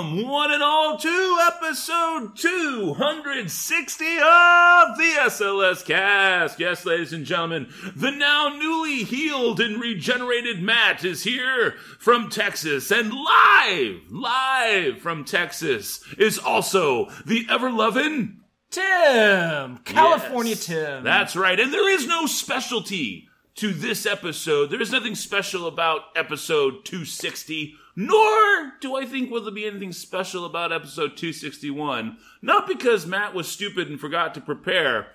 Welcome, one and all, to episode 260 of the SLS Cast. Yes, ladies and gentlemen, the now newly healed and regenerated Matt is here from Texas, and live, live from Texas is also the ever loving Tim, California Yes, Tim. That's right. And there is no specialty to this episode. There is nothing special about episode 260, nor do I think will there be anything special about episode 261. Not because Matt was stupid and forgot to prepare.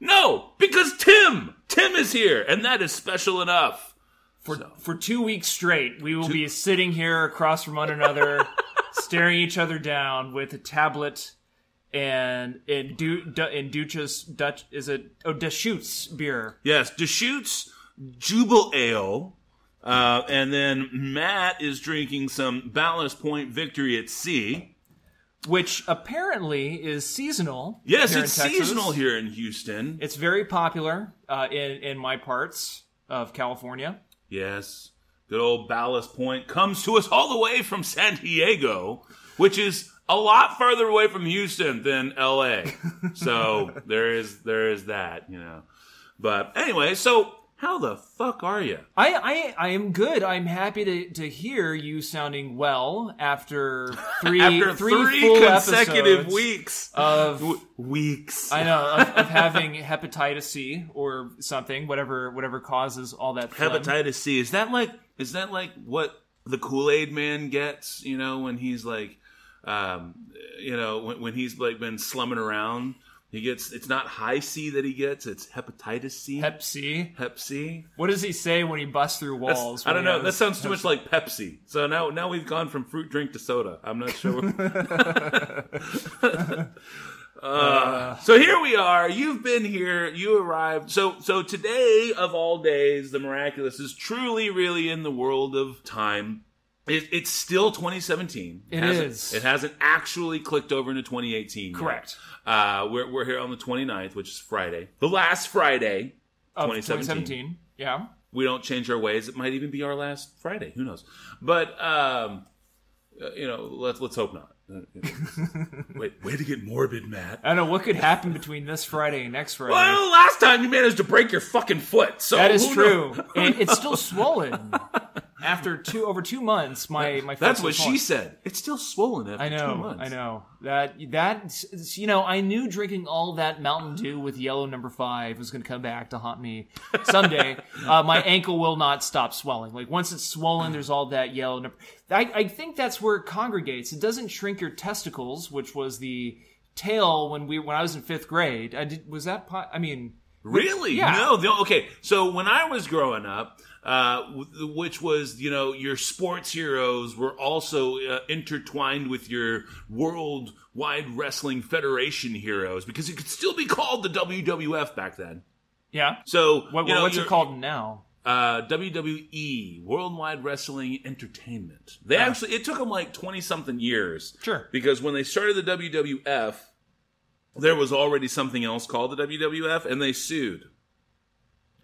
No, because Tim! Tim is here, and that is special enough. for for two weeks straight, we will be sitting here across from one another, staring each other down with a tablet and in du, du, in Duchess Dutch is it oh Deschutes beer. Yes, Deschutes Jubelale. Uh, and then Matt is drinking some Ballast Point Victory at Sea. which apparently is seasonal. Yes, it's seasonal here in Houston. It's very popular uh, in in my parts of California. Yes, good old Ballast Point comes to us all the way from San Diego, which is a lot further away from Houston than LA. so there is there is that, you know. But anyway, so how the fuck are you? I, I I am good. I'm happy to, to hear you sounding well after three After three, three, full consecutive weeks of W- weeks. I know of, of having hepatitis C or something, whatever whatever causes all that. phlegm. hepatitis C. Is that like is that like what the Kool Aid Man gets? You know, when he's like, um, you know, when, when he's like been slumming around, he gets. It's not high C that he gets. It's hepatitis C. Hep C. Hep C. What does he say when he busts through walls? I don't know. That sounds too much like Pepsi. So now, now we've gone from fruit drink to soda. I'm not sure. Uh, so here we are. You've been here. You arrived. So so today of all days, the miraculous is truly, really in the world of time. It, it's still 2017. It hasn't, is. It hasn't actually clicked over into 2018. yet. Uh, we're we're here on the 29th, which is Friday, the last Friday. of 2017. 2017. Yeah. We don't change our ways. It might even be our last Friday. Who knows? But um, uh, you know, let's let's hope not. Uh. Wait, way to get morbid, Matt. I don't know what could happen between this Friday and next Friday. Well, last time you managed to break your fucking foot, so that is true, knows? and it's still swollen. After two over two months, my my foot That's what she said. It's still swollen after I two know, months. I know that that you know I knew drinking all that Mountain Dew with yellow number five was going to come back to haunt me someday. uh, my ankle will not stop swelling. Like once it's swollen, there's all that yellow number. I, I think that's where it congregates. It doesn't shrink your testicles, which was the tail when we when I was in fifth grade. I did was that I mean Really? Yeah. No. The, okay. So when I was growing up, uh, which was you know your sports heroes were also uh, intertwined with your worldwide wrestling federation heroes because it could still be called the WWF back then. yeah. So What, you know, what's it called now? Uh, WWE Worldwide Wrestling Entertainment. They actually it took them like twenty something years. Sure. Because when they started the WWF, there was already something else called the WWF, and they sued.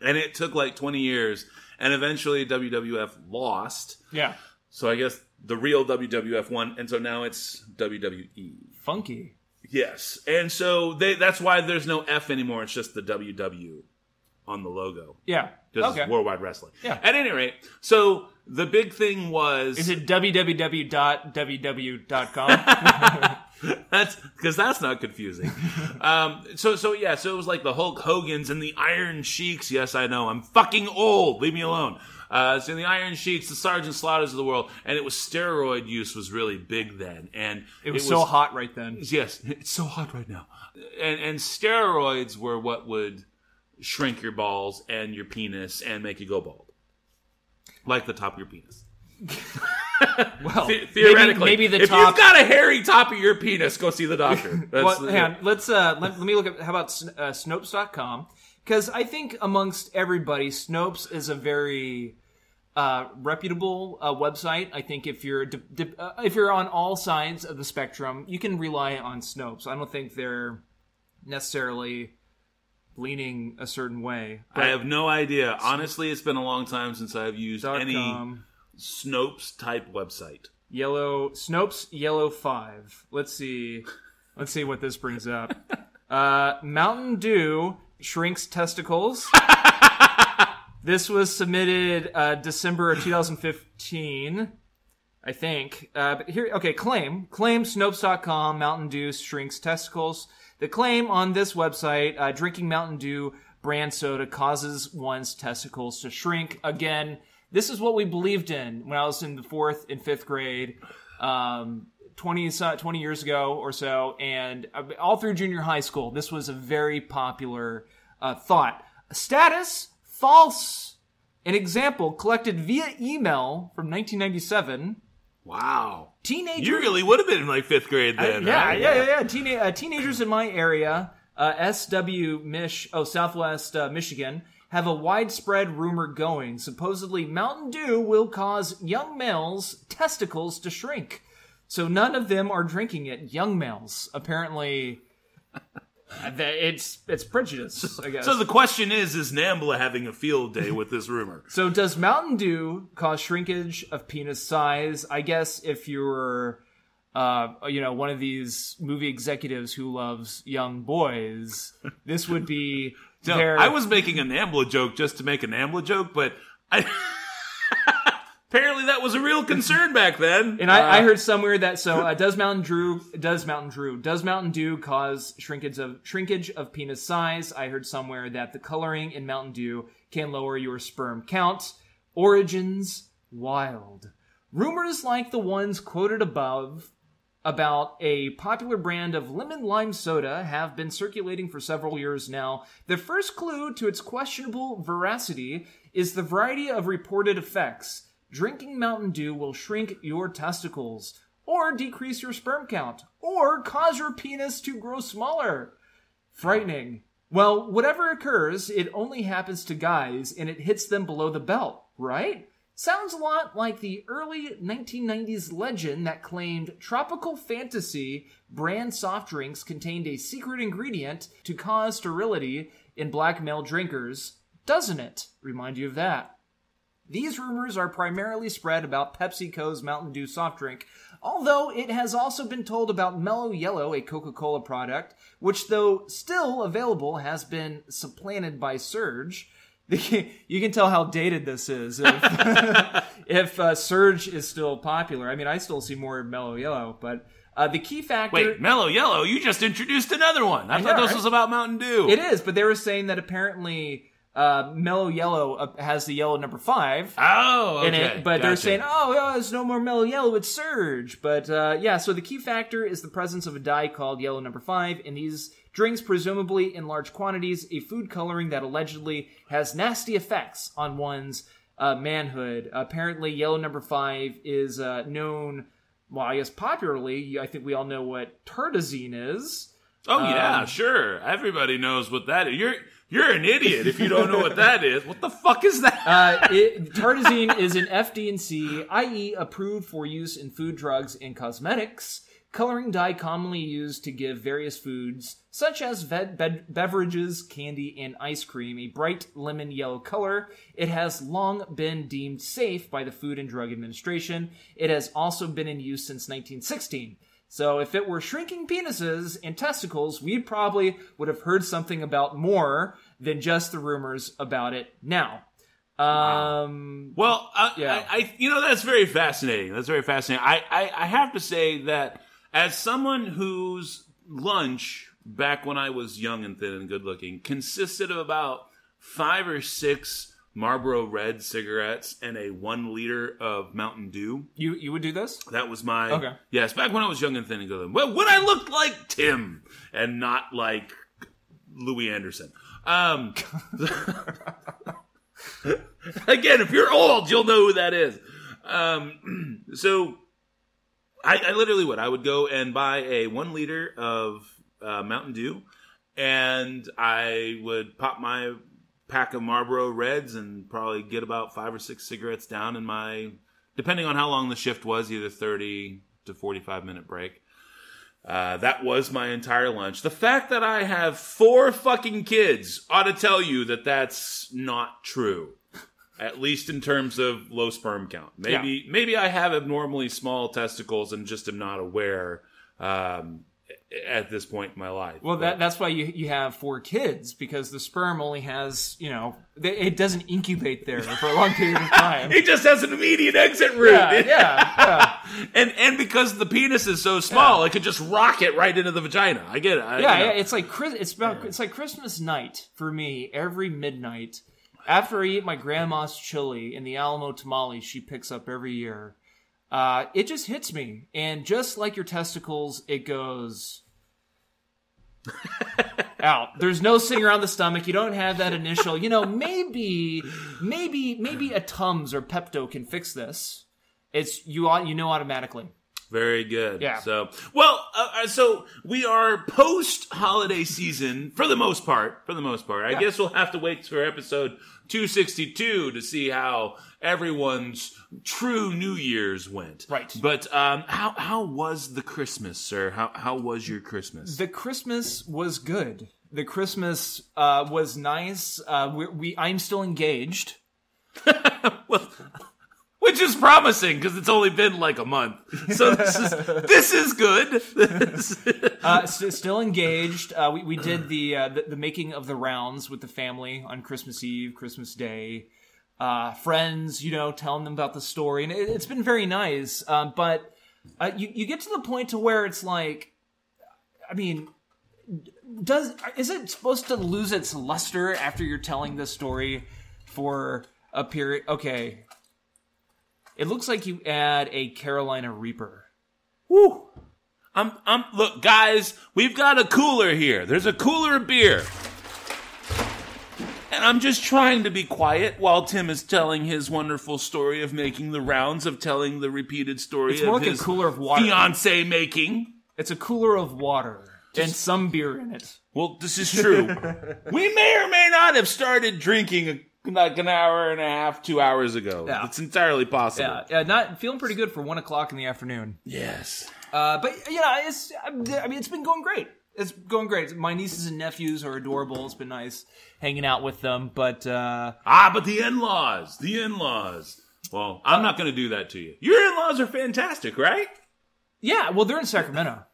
And it took like 20 years, and eventually WWF lost. Yeah. So I guess the real WWF won, and so now it's WWE. Funky. Yes, and so they that's why there's no F anymore. It's just the WW on the logo. Yeah. Because Okay. it's worldwide wrestling. Yeah. At any rate, so the big thing was Is it www.ww.com? That's because that's not confusing. um, so so yeah, so it was like the Hulk Hogan's and the Iron Sheiks. Yes, I know. I'm fucking old. Leave me alone. Uh, so the Iron Sheiks, the Sergeant Slaughters of the world, and it was steroid use was really big then, and It was so hot right then. Yes, it's so hot right now. And and steroids were what would shrink your balls and your penis and make you go bald, like the top of your penis. Well, The- theoretically, maybe, maybe the if top. you've got a hairy top of your penis, go see the doctor. That's well, the- hang on, let's uh, let, let me look at how about Sn- uh, Snopes.com because I think amongst everybody, Snopes is a very uh, reputable uh, website. I think if you're uh, if you're on all sides of the spectrum, you can rely on Snopes. I don't think they're necessarily leaning a certain way. I have no idea. Honestly, it's been a long time since I've used any com. Snopes type website. Yellow Snopes Yellow Five. Let's see. Let's see what this brings up. Uh, Mountain Dew shrinks testicles. this was submitted uh, December of 2015, I think. Uh, but here, okay, claim claim Snopes.com. Mountain Dew shrinks testicles. The claim on this website: uh, drinking Mountain Dew brand soda causes one's testicles to shrink. Again, this is what we believed in when I was in the fourth and fifth grade. Um, 20, 20 years ago or so, and uh, all through junior high school, this was a very popular uh, thought. Status false. An example collected via email from 1997. Wow. Teenagers. You really would have been in like fifth grade then. yeah, right? yeah, yeah, yeah. Uh, teenagers in my area, uh, SW Mich, oh, Southwest uh, Michigan, have a widespread rumor going. Supposedly, Mountain Dew will cause young males' testicles to shrink. So none of them are drinking it. Young males, apparently. It's it's prejudice, I guess. So the question is: Is Nambla having a field day with this rumor? So does Mountain Dew cause shrinkage of penis size? I guess if you're, uh, you know, one of these movie executives who loves young boys, this would be No, their. I was making a Nambla joke just to make a Nambla joke, but I apparently that was a real concern back then. and I, I heard somewhere that so uh, does Mountain Dew does Mountain Dew does Mountain Dew cause shrinkage of shrinkage of penis size? I heard somewhere that the coloring in Mountain Dew can lower your sperm count. Origins wild. Rumors like the ones quoted above about a popular brand of lemon lime soda have been circulating for several years now. The first clue to its questionable veracity is the variety of reported effects. Drinking Mountain Dew will shrink your testicles, or decrease your sperm count, or cause your penis to grow smaller. Frightening. Well, whatever occurs, it only happens to guys and it hits them below the belt, right? Sounds a lot like the early 1990s legend that claimed Tropical Fantasy brand soft drinks contained a secret ingredient to cause sterility in black male drinkers, doesn't it? Remind you of that. These rumors are primarily spread about PepsiCo's Mountain Dew soft drink, although it has also been told about Mellow Yellow, a Coca Cola product, which, though still available, has been supplanted by Surge. You can tell how dated this is if, if uh, Surge is still popular. I mean, I still see more Mellow Yellow, but uh, the key factor. Wait, Mellow Yellow, you just introduced another one. I, thought know, this right? was about Mountain Dew. It is, but they were saying that apparently uh, Mellow Yellow uh, has the yellow number five. Oh, okay. in it, but they're saying, "Oh, yeah, there's no more mellow yellow; it's surge." But uh, yeah, so the key factor is the presence of a dye called yellow number five in these drinks, presumably in large quantities, a food coloring that allegedly has nasty effects on one's uh, manhood. Apparently, yellow number five is uh, known. Well, I guess popularly, I think we all know what turdazine is. Oh yeah, Um, sure. Everybody knows what that is. You're you're an idiot if you don't know what that is. What the fuck is that? Uh, it, tartrazine is an FD&C, i.e., approved for use in food, drugs, and cosmetics. Coloring dye commonly used to give various foods, such as be- beverages, candy, and ice cream, a bright lemon yellow color. It has long been deemed safe by the Food and Drug Administration. It has also been in use since 1916. So if it were shrinking penises and testicles, we probably would have heard something about more than just the rumors about it now. Um, Well, uh, Yeah. I, I, you know, that's very fascinating. That's very fascinating. I, I, I have to say that as someone whose lunch back when I was young and thin and good looking consisted of about five or six Marlboro Red cigarettes and a one liter of Mountain Dew. you you would do this? That was my Okay. yes. Back when I was young and thin and good looking. Well, when I looked like Tim and not like Louie Anderson. Um, again, if you're old, you'll know who that is. Um, so I, I literally would. I would go and buy a one liter of uh, Mountain Dew, and I would pop my pack of Marlboro Reds and probably get about five or six cigarettes down in my, depending on how long the shift was, either 30 to 45 minute break. Uh, that was my entire lunch. The fact that I have four fucking kids ought to tell you that that's not true. At least in terms of low sperm count. Maybe maybe I have abnormally small testicles and just am not aware um, at this point in my life. Well, that that's why you you have four kids because the sperm only has you know they- it doesn't incubate there for a long period of time. it just has an immediate exit route. yeah, yeah, yeah. and and because the penis is so small, it could just rocket right into the vagina. I get it. I, yeah, you know. yeah, it's like it's about it's like Christmas night for me every midnight after I eat my grandma's chili and the Alamo tamale she picks up every year. Uh, it just hits me, and just like your testicles, it goes out. There's no sitting around the stomach. You don't have that initial. You know, maybe, maybe, maybe a Tums or Pepto can fix this. It's you. You know automatically. Very good. Yeah. So, well, uh, uh, so we are post holiday season for the most part. For the most part, I Yeah. guess we'll have to wait for episode 262 to see how everyone's true New Year's went. Right. But um, how how was the Christmas, sir? How how was your Christmas? The Christmas was good. The Christmas uh, was nice. Uh, we, we I'm still engaged. well, which is promising because it's only been like a month. So this is this is good. Uh, st- still engaged. Uh, we, we did the, uh, the the making of the rounds with the family on Christmas Eve, Christmas Day. Uh, friends, you know, telling them about the story, and it, it's been very nice. Um, but uh, you you get to the point to where it's like, I mean, does is it supposed to lose its luster after you're telling this story for a period? Okay, it looks like you add a Carolina Reaper. Woo. I'm, I'm, look, guys, we've got a cooler here. There's a cooler of beer. And I'm just trying to be quiet while Tim is telling his wonderful story of making the rounds, of telling the repeated story It's of more like a his cooler of water. fiance making. It's a cooler of water and some beer in it. Well, this is true. we may or may not have started drinking a, like an hour and a half, two hours ago. Yeah. It's entirely possible. Yeah, yeah, not feeling pretty good for one o'clock in the afternoon. Yes. Uh, but you know, it's I mean, it's been going great. It's going great. My nieces and nephews are adorable. It's been nice hanging out with them. But uh, Ah, but the in-laws, the in-laws. Well, I'm not going to do that to you. Your in-laws are fantastic, right? yeah, well, they're in Sacramento.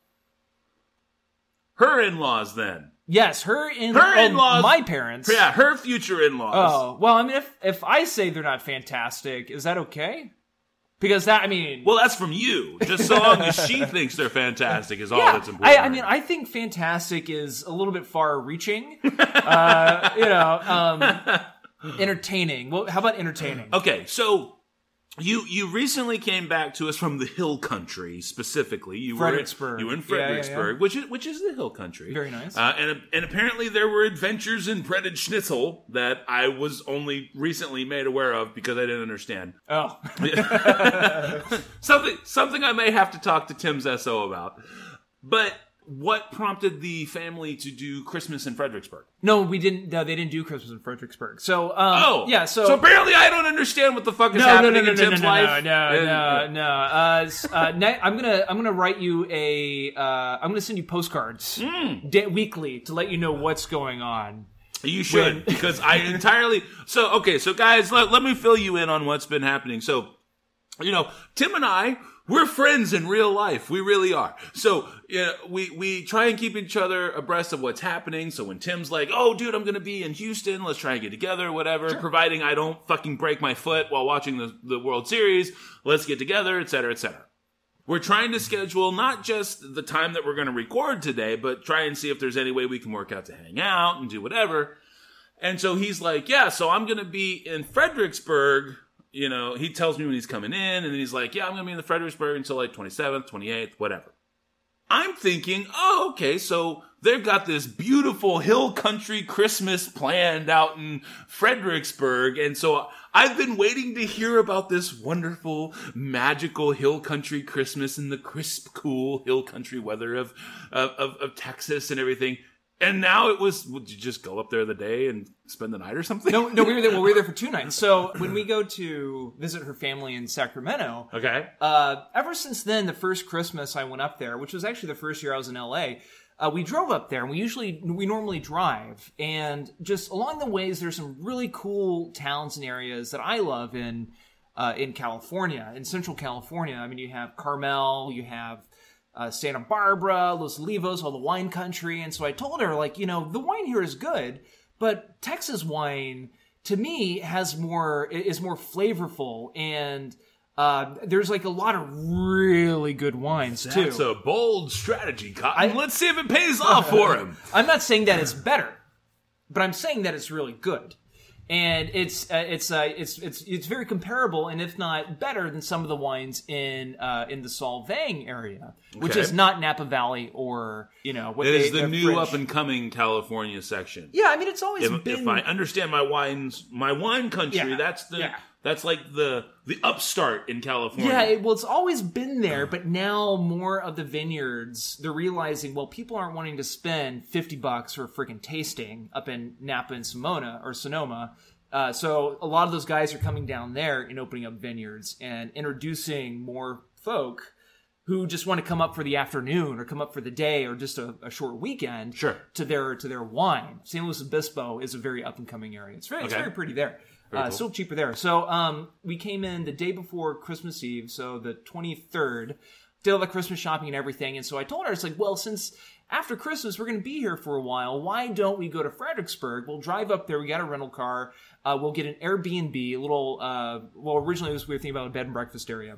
Her in-laws, then. Yes, her in Her oh, in-laws- my parents. Yeah, her future in-laws. Oh well, I mean, if if I say they're not fantastic, is that okay? Because that I mean, Well, that's from you. Just so long as she thinks they're fantastic is all yeah, that's important. I, I mean, I think fantastic is a little bit far-reaching. uh, you know, um, entertaining. Well, how about entertaining? okay, so you you recently came back to us from the hill country specifically. You Fredericksburg. were you were in Yeah, yeah, yeah. Fredericksburg, which is which is the hill country. Very nice. Uh, and and apparently there were adventures in breaded schnitzel that I was only recently made aware of because I didn't understand. Oh, something something I may have to talk to Tim's SO about. But what prompted the family to do Christmas in Fredericksburg? no, we didn't. No, they didn't do Christmas in Fredericksburg. So, um, Oh, yeah. So, apparently I don't understand what the fuck is no, no, happening no, no, in no, no, Tim's no, life. no, And- no, no. Uh, uh, ne- I'm gonna, I'm gonna write you a, uh, I'm gonna send you postcards Hmm. da- weekly to let you know what's going on. You should When- because I entirely so okay. So guys, let, let me fill you in on what's been happening. So you know, Tim and I, we're friends in real life. We really are. So, yeah, we, we try and keep each other abreast of what's happening. So when Tim's like, oh, dude, I'm going to be in Houston. Let's try and get together, whatever, providing I don't fucking break my foot while watching the, the World Series, let's get together, et cetera, et cetera. We're trying to schedule not just the time that we're going to record today, but try and see if there's any way we can work out to hang out and do whatever. And so he's like, yeah, so I'm going to be in Fredericksburg. You know, he tells me when he's coming in, and then he's like, yeah, I'm going to be in the Fredericksburg until like 27th, 28th, whatever. I'm thinking, oh, okay, so they've got this beautiful hill country Christmas planned out in Fredericksburg. And so I've been waiting to hear about this wonderful, magical hill country Christmas in the crisp, cool hill country weather of, of, of, of Texas and everything. And now it was. Would you just go up there the day and spend the night or something? No, no, we were there. Well, we were there for two nights. So when we go to visit her family in Sacramento, Okay. uh, ever since then, the first Christmas I went up there, which was actually the first year I was in LA, uh, we drove up there, and we usually we normally drive, and just along the ways, there's some really cool towns and areas that I love in uh, in California, in Central California. I mean, you have Carmel, you have uh, Santa Barbara, Los Olivos, all the wine country, and so I told her like, you know, the wine here is good, but Texas wine to me has more is more flavorful and. Uh, there's like a lot of really good wines too. That's a bold strategy, Cotton. Let's see if it pays off for him. I'm not saying that it's better, but I'm saying that it's really good, and it's uh, it's uh, it's it's it's very comparable, and if not better than some of the wines in uh, in the Solvang area, which Okay. is not Napa Valley or you know what It they, is the new fridge. up and coming California section. yeah. I mean, it's always If, been if I understand my wines, my wine country, Yeah, that's the yeah. That's like the the upstart in California. Yeah, it, well, it's always been there, but now more of the vineyards they're realizing, well, people aren't wanting to spend fifty bucks for a freaking tasting up in Napa and Simona or Sonoma. Uh, so a lot of those guys are coming down there and opening up vineyards and introducing more folk who just want to come up for the afternoon or come up for the day or just a, a short weekend Sure. to their to their wine. San Luis Obispo is a very up and coming area. It's very it's very pretty there. Uh, cool. Still cheaper there. So um, we came in the day before Christmas Eve, so the twenty third. Did all the Christmas shopping and everything, and so I told her, it's like, well, since after Christmas we're going to be here for a while, why don't we go to Fredericksburg? We'll drive up there. We got a rental car. Uh, we'll get an Airbnb, a little. Uh, well, originally it was we were thinking about a bed and breakfast area.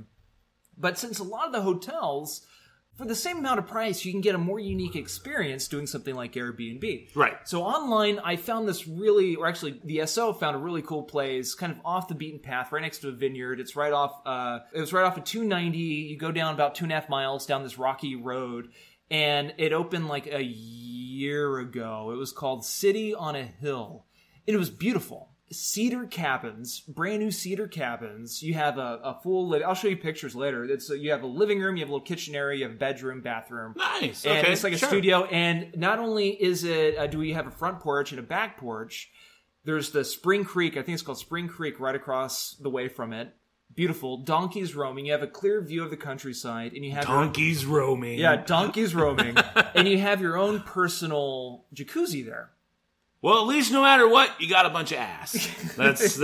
But since a lot of the hotels, for the same amount of price, you can get a more unique experience doing something like Airbnb. Right. So online, I found this really, or actually, the SO found a really cool place, kind of off the beaten path, right next to a vineyard. It's right off. Uh, it was right off of 290. You go down about two and a half miles down this rocky road, and it opened like a year ago. It was called City on a Hill, and it was beautiful cedar cabins, brand new cedar cabins. You have a, a full. Li- I'll show you pictures later. It's you have a living room, you have a little kitchen area, you have a bedroom, bathroom, Nice. and okay. it's like a sure. studio. And not only is it, uh, do we have a front porch and a back porch? There's the Spring Creek. I think it's called Spring Creek, right across the way from it. Beautiful donkeys roaming. You have a clear view of the countryside, and you have your- Donkeys roaming. yeah, donkeys roaming, and you have your own personal jacuzzi there. Well, at least no matter what, you got a bunch of ass. That's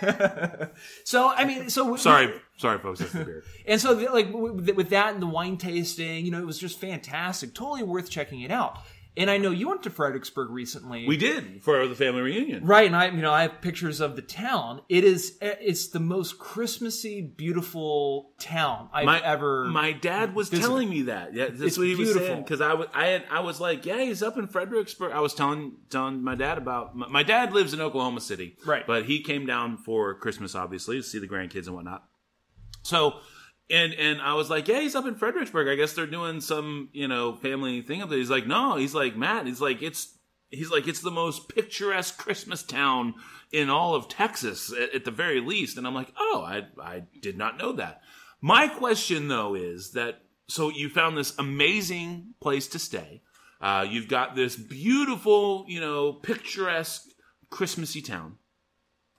So I mean, so sorry, sorry, folks. That's the beard. And so, the- like with with that and the wine tasting, you know, it was just fantastic. Totally worth checking it out. And I know you went to Fredericksburg recently, We did for the family reunion. right? And I, you know, I have pictures of the town. It is, it's the most Christmassy, beautiful town I've My ever. my dad was visited. telling me that. Yeah, that's It's what he was saying. Because I was I had, I was like, yeah, he's up in Fredericksburg. I was telling telling my dad about my, my dad lives in Oklahoma City, Right. But he came down for Christmas, obviously, to see the grandkids and whatnot. So. And and I was like, yeah, he's up in Fredericksburg. I guess they're doing some, you know, family thing up there. He's like, no, he's like, Matt, he's like, it's he's like, it's the most picturesque Christmas town in all of Texas, at, at the very least. And I'm like, oh, I I did not know that. My question though is that so you found this amazing place to stay. Uh, you've got this beautiful, you know, picturesque Christmassy town.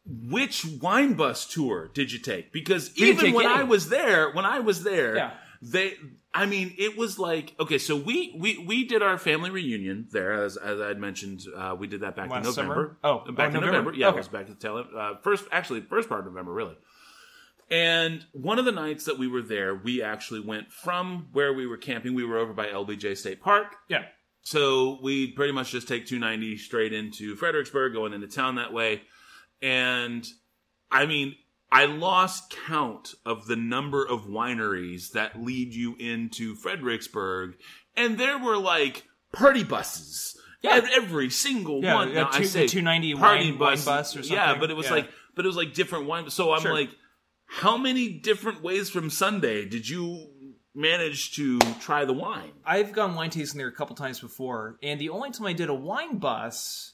Which wine bus tour did you take? Because even when any. I was there, when I was there, Yeah. they I mean, it was like okay. So we we we did our family reunion there, as as I had mentioned. Uh, we did that back Last in November. summer? Oh, back oh, in November. November. Yeah, Okay. it was back to tell uh, first. Actually, first part of November, really. And one of the nights that we were there, we actually went from where we were camping. We were over by LBJ State Park. yeah, So we pretty much just take 290 straight into Fredericksburg, going into town that way. And I mean, I lost count of the number of wineries that lead you into Fredericksburg. And there were like party buses. Yeah. Every single Yeah, one. yeah, Now, I say 290 party wine- wine bus or something. Yeah, but it was Yeah. like, but it was like different wine. So I'm Sure. like, how many different ways from Sunday did you manage to try the wine? I've gone wine tasting there a couple times before, and the only time I did a wine bus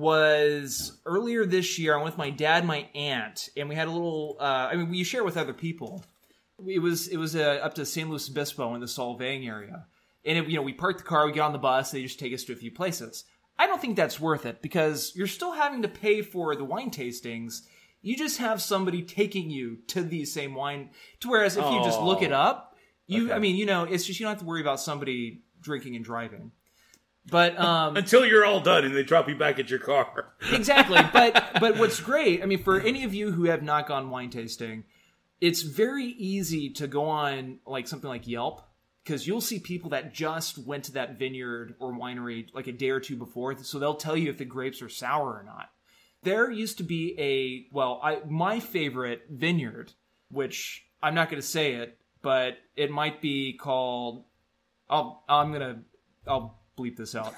was earlier this year. I went with my dad, my aunt, and we had a little. Uh, I mean, you share with other people. It was it was uh, up to San Luis Obispo in the Solvang area, and it, you know we park the car, we get on the bus, they just take us to a few places. I don't think that's worth it because you're still having to pay for the wine tastings. You just have somebody taking you to these same wine. To whereas if you just look it Oh. up, you Okay. I mean you know it's just you don't have to worry about somebody drinking and driving. But um, Until you're all done and they drop you back at your car. exactly. But but what's great i mean for any of you who have not gone wine tasting it's very easy to go on like something like yelp because you'll see people that just went to that vineyard or winery like a day or two before. So they'll tell you if the grapes are sour or not. There used to be a well i my favorite vineyard which i'm not going to say it but it might be called i'll i'm going to i'll bleep this out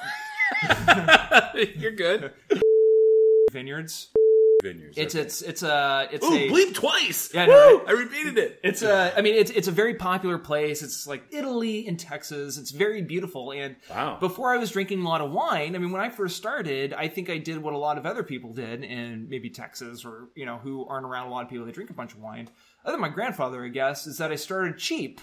you're good. vineyards Vineyards. it's okay. it's it's a it's Ooh, a bleep twice. Yeah, I Woo! right? I repeated it. It's a, I mean, it's it's a very popular place. It's like Italy in Texas. It's very beautiful. And Wow. before I was drinking a lot of wine, I mean, when I first started, I think I did what a lot of other people did in maybe Texas or you know who aren't around a lot of people that drink a bunch of wine. Other than my grandfather, I guess, is that I started cheap.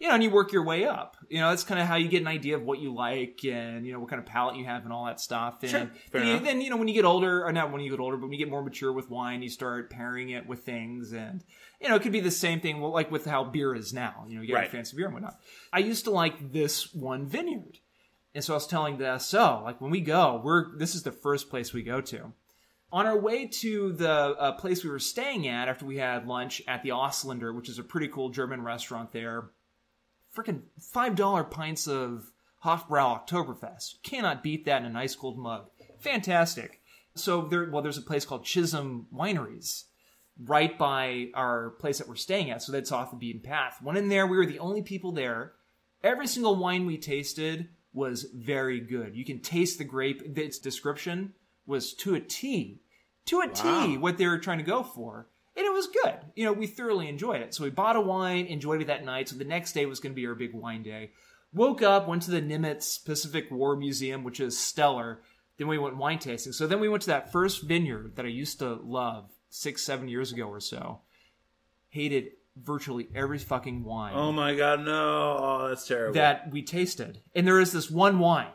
You know, and you work your way up. You know, that's kind of how you get an idea of what you like and you know what kind of palate you have and all that stuff. And Sure, then, you, then you know when you get older, or not when you get older, but when you get more mature with wine, you start pairing it with things and you know, it could be the same thing, well, like with how beer is now. You know, you get Right. fancy beer and whatnot. I used to like this one vineyard. And so I was telling the SO, like when we go, we're this is the first place we go to. On our way to the uh, place we were staying at after we had lunch at the Ausländer, which is a pretty cool German restaurant there, freaking five dollar pints of Hofbrau Oktoberfest. Cannot beat that in a nice cold mug. Fantastic. So there, well, there's a place called Chisholm Wineries right by our place that we're staying at, so that's off the beaten path. Went in there, we were the only people there. Every single wine we tasted was very good. You can taste the grape. Its description was to a T, to a T, Wow. what they were trying to go for. Was good. You know, we thoroughly enjoyed it. So we bought a wine, enjoyed it that night. So the next day was going to be our big wine day. Woke up, went to the Nimitz Pacific War Museum, which is stellar. Then we went wine tasting. So then we went to that first vineyard that I used to love six, seven years ago or so. Hated virtually every fucking wine Oh my god, no! Oh, that's terrible. that we tasted. And there is this one wine.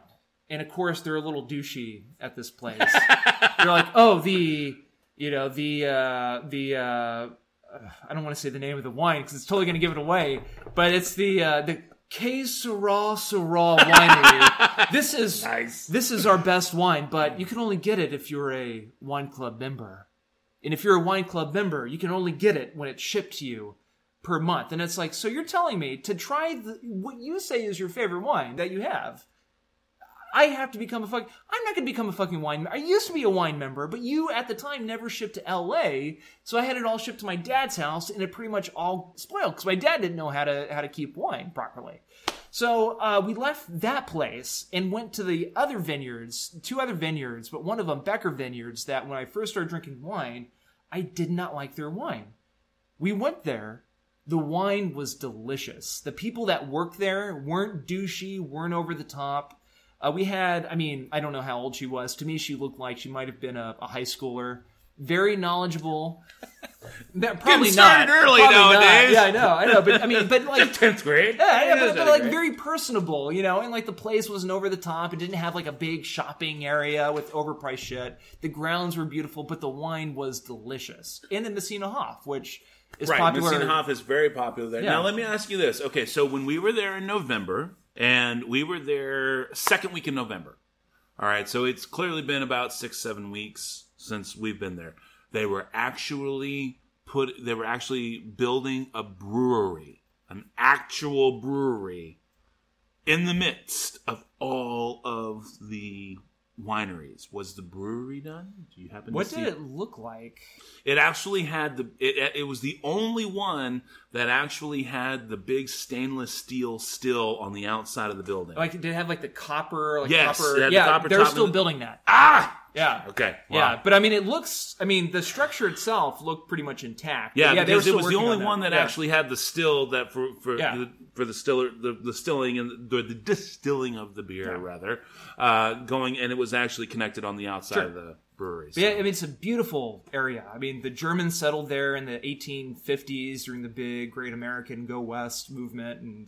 And of course, they're a little douchey at this place. they're like, oh, the, you know, the, uh, the, uh, uh, I don't want to say the name of the wine because it's totally going to give it away, but it's the, uh, the K Syrah Syrah Winery. this is, Nice. this is our best wine, but you can only get it if you're a wine club member. And if you're a wine club member, you can only get it when it's shipped to you per month. And it's like, so you're telling me to try the, what you say is your favorite wine that you have. I have to become a fuck. I'm not going to become a fucking wine. I used to be a wine member, but you at the time never shipped to L.A. So I had it all shipped to my dad's house, and it pretty much all spoiled because my dad didn't know how to how to keep wine properly. So uh, we left that place and went to the other vineyards, two other vineyards, but one of them Becker Vineyards. That when I first started drinking wine, I did not like their wine. We went there. The wine was delicious. The people that worked there weren't douchey, weren't over the top. Uh, we had, I mean, I don't know how old she was. To me, she looked like she might have been a, a high schooler. Very knowledgeable. Probably not. early Probably not. nowadays. Yeah, I know, I know. But I mean, but like tenth grade. yeah, yeah, but, but like very personable, you know, and like the place wasn't over the top. It didn't have like a big shopping area with overpriced shit. The grounds were beautiful, but the wine was delicious. And then Messina Hof, which is right. popular. Messina Hof is very popular there. Yeah. Now let me ask you this. Okay, so when we were there in November, and we were there second week in November. All right, so it's clearly been about six, seven weeks since we've been there. They were actually put. They were actually building a brewery, an actual brewery, in the midst of all of the wineries. Was the brewery done? Do you happen What to see What did it look like? it actually had the it, it was the only one that actually had the big stainless steel still on the outside of the building. Like, did it have like the copper? Like Yes, copper. had the yeah, copper they're top still and- building that. ah, Yeah. okay, wow. Yeah, but I mean, it looks. I mean, the structure itself looked pretty much intact. But Yeah, because it was the only on one that Yeah. actually had the still that for for Yeah. the, for the stiller the, the stilling and the, the distilling of the beer Yeah. rather uh, going and it was actually connected on the outside Sure. of the brewery. So- yeah, I mean, it's a beautiful area. I mean, the Germans settled there in the 1850s during the big Great American Go West movement, and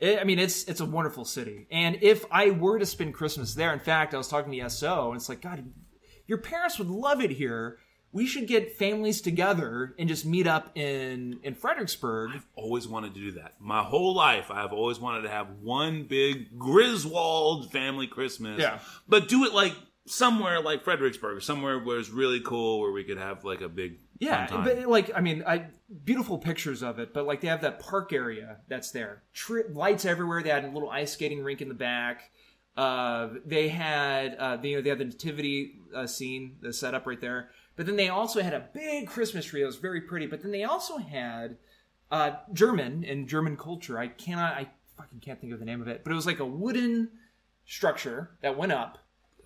It, I mean, it's it's a wonderful city, and if I were to spend Christmas there, in fact, I was talking to SO, and it's like, God, your parents would love it here. We should get families together and just meet up in in Fredericksburg. I've always wanted to do that. My whole life, I've always wanted to have one big Griswold family Christmas. Yeah. But do it like somewhere like Fredericksburg, somewhere where it's really cool, where we could have like a big Yeah, but like I mean, I beautiful pictures of it, but like they have that park area that's there, Tri- lights everywhere. They had a little ice skating rink in the back. Uh, they had uh, you know they have the nativity uh, scene, the setup right there. But then they also had a big Christmas tree that was very pretty. But then they also had uh, German and German culture. I cannot, I fucking can't think of the name of it, but it was like a wooden structure that went up,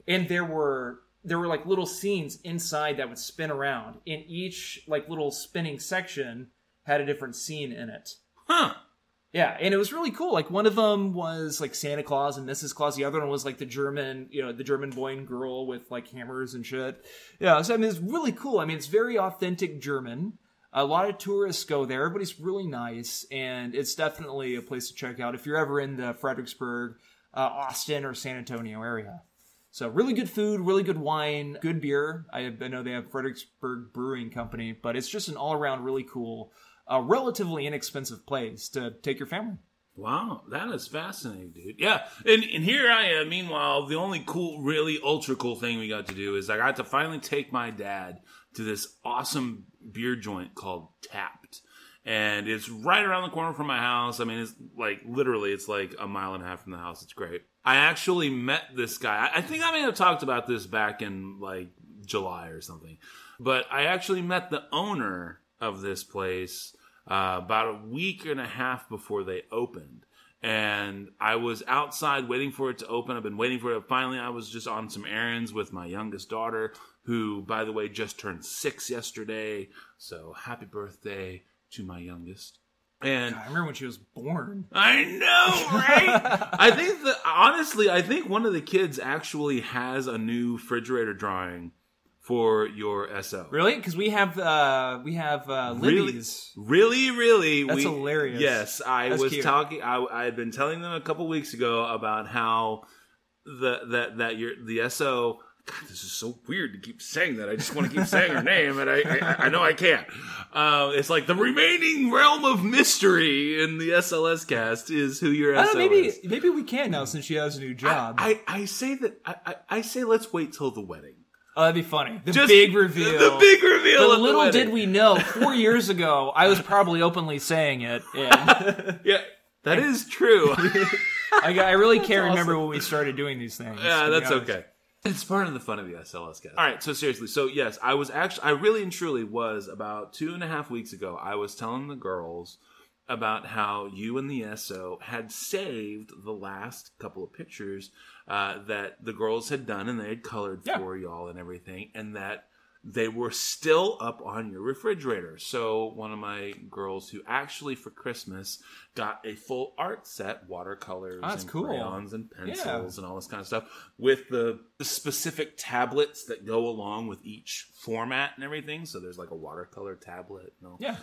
and there were there were like little scenes inside that would spin around. And each like little spinning section had a different scene in it. huh. Yeah, and it was really cool. Like one of them was like Santa Claus and Mrs. Claus. The other one was like the German, you know, the German boy and girl with like hammers and shit. Yeah, so I mean, it's really cool. I mean, it's very authentic German. A lot of tourists go there. Everybody's really nice, and it's definitely a place to check out if you're ever in the Fredericksburg, uh, Austin, or San Antonio area. So really good food, really good wine, good beer. I, I know they have Fredericksburg Brewing Company, but it's just an all around really cool, uh, relatively inexpensive place to take your family. Wow, that is fascinating, dude. Yeah, and and here I am. Meanwhile, the only cool, really ultra cool thing we got to do is I got to finally take my dad to this awesome beer joint called Tapped, and it's right around the corner from my house. I mean, it's like literally, it's like a mile and a half from the house. It's great. I actually met this guy. I think I may have talked about this back in like July or something, but I actually met the owner of this place uh, about a week and a half before they opened. And I was outside waiting for it to open. I've been waiting for it. Finally, I was just on some errands with my youngest daughter, who, by the way, just turned six yesterday. So happy birthday to my youngest. And I remember when she was born. I know, right? I think that honestly, I think one of the kids actually has a new refrigerator drawing for your SO. Really? Because we have uh, we have uh, Libby's. Really, really, That's we- hilarious. Yes, I That's was cute. talking. I, I had been telling them a couple weeks ago about how the that that your the SO. God, this is so weird to keep saying that. I just want to keep saying her name, and I I, I know I can't. Uh, it's like the remaining realm of mystery in the SLS cast is who your I don't know, maybe maybe we can now since she has a new job. I, I say that I, I, I say let's wait till the wedding. oh, that'd be funny. The Just big reveal. The big reveal. But little did we know, four years ago, I was probably openly saying it. And Yeah, that is true. I, I really can't remember when we started doing these things. Yeah, that's okay. It's part of the fun of the SLS guys. All right, so seriously, so yes, I was actually, I really and truly was about two and a half weeks ago. I was telling the girls about how you and the SO had saved the last couple of pictures uh, that the girls had done and they had colored Yeah. for y'all and everything, and that they were still up on your refrigerator. So one of my girls who actually for Christmas got a full art set, watercolors Oh, and cool. crayons and pencils and all this kind of stuff with the, specific tablets that go along with each format and everything. So there's like a watercolor tablet. And all. Yeah.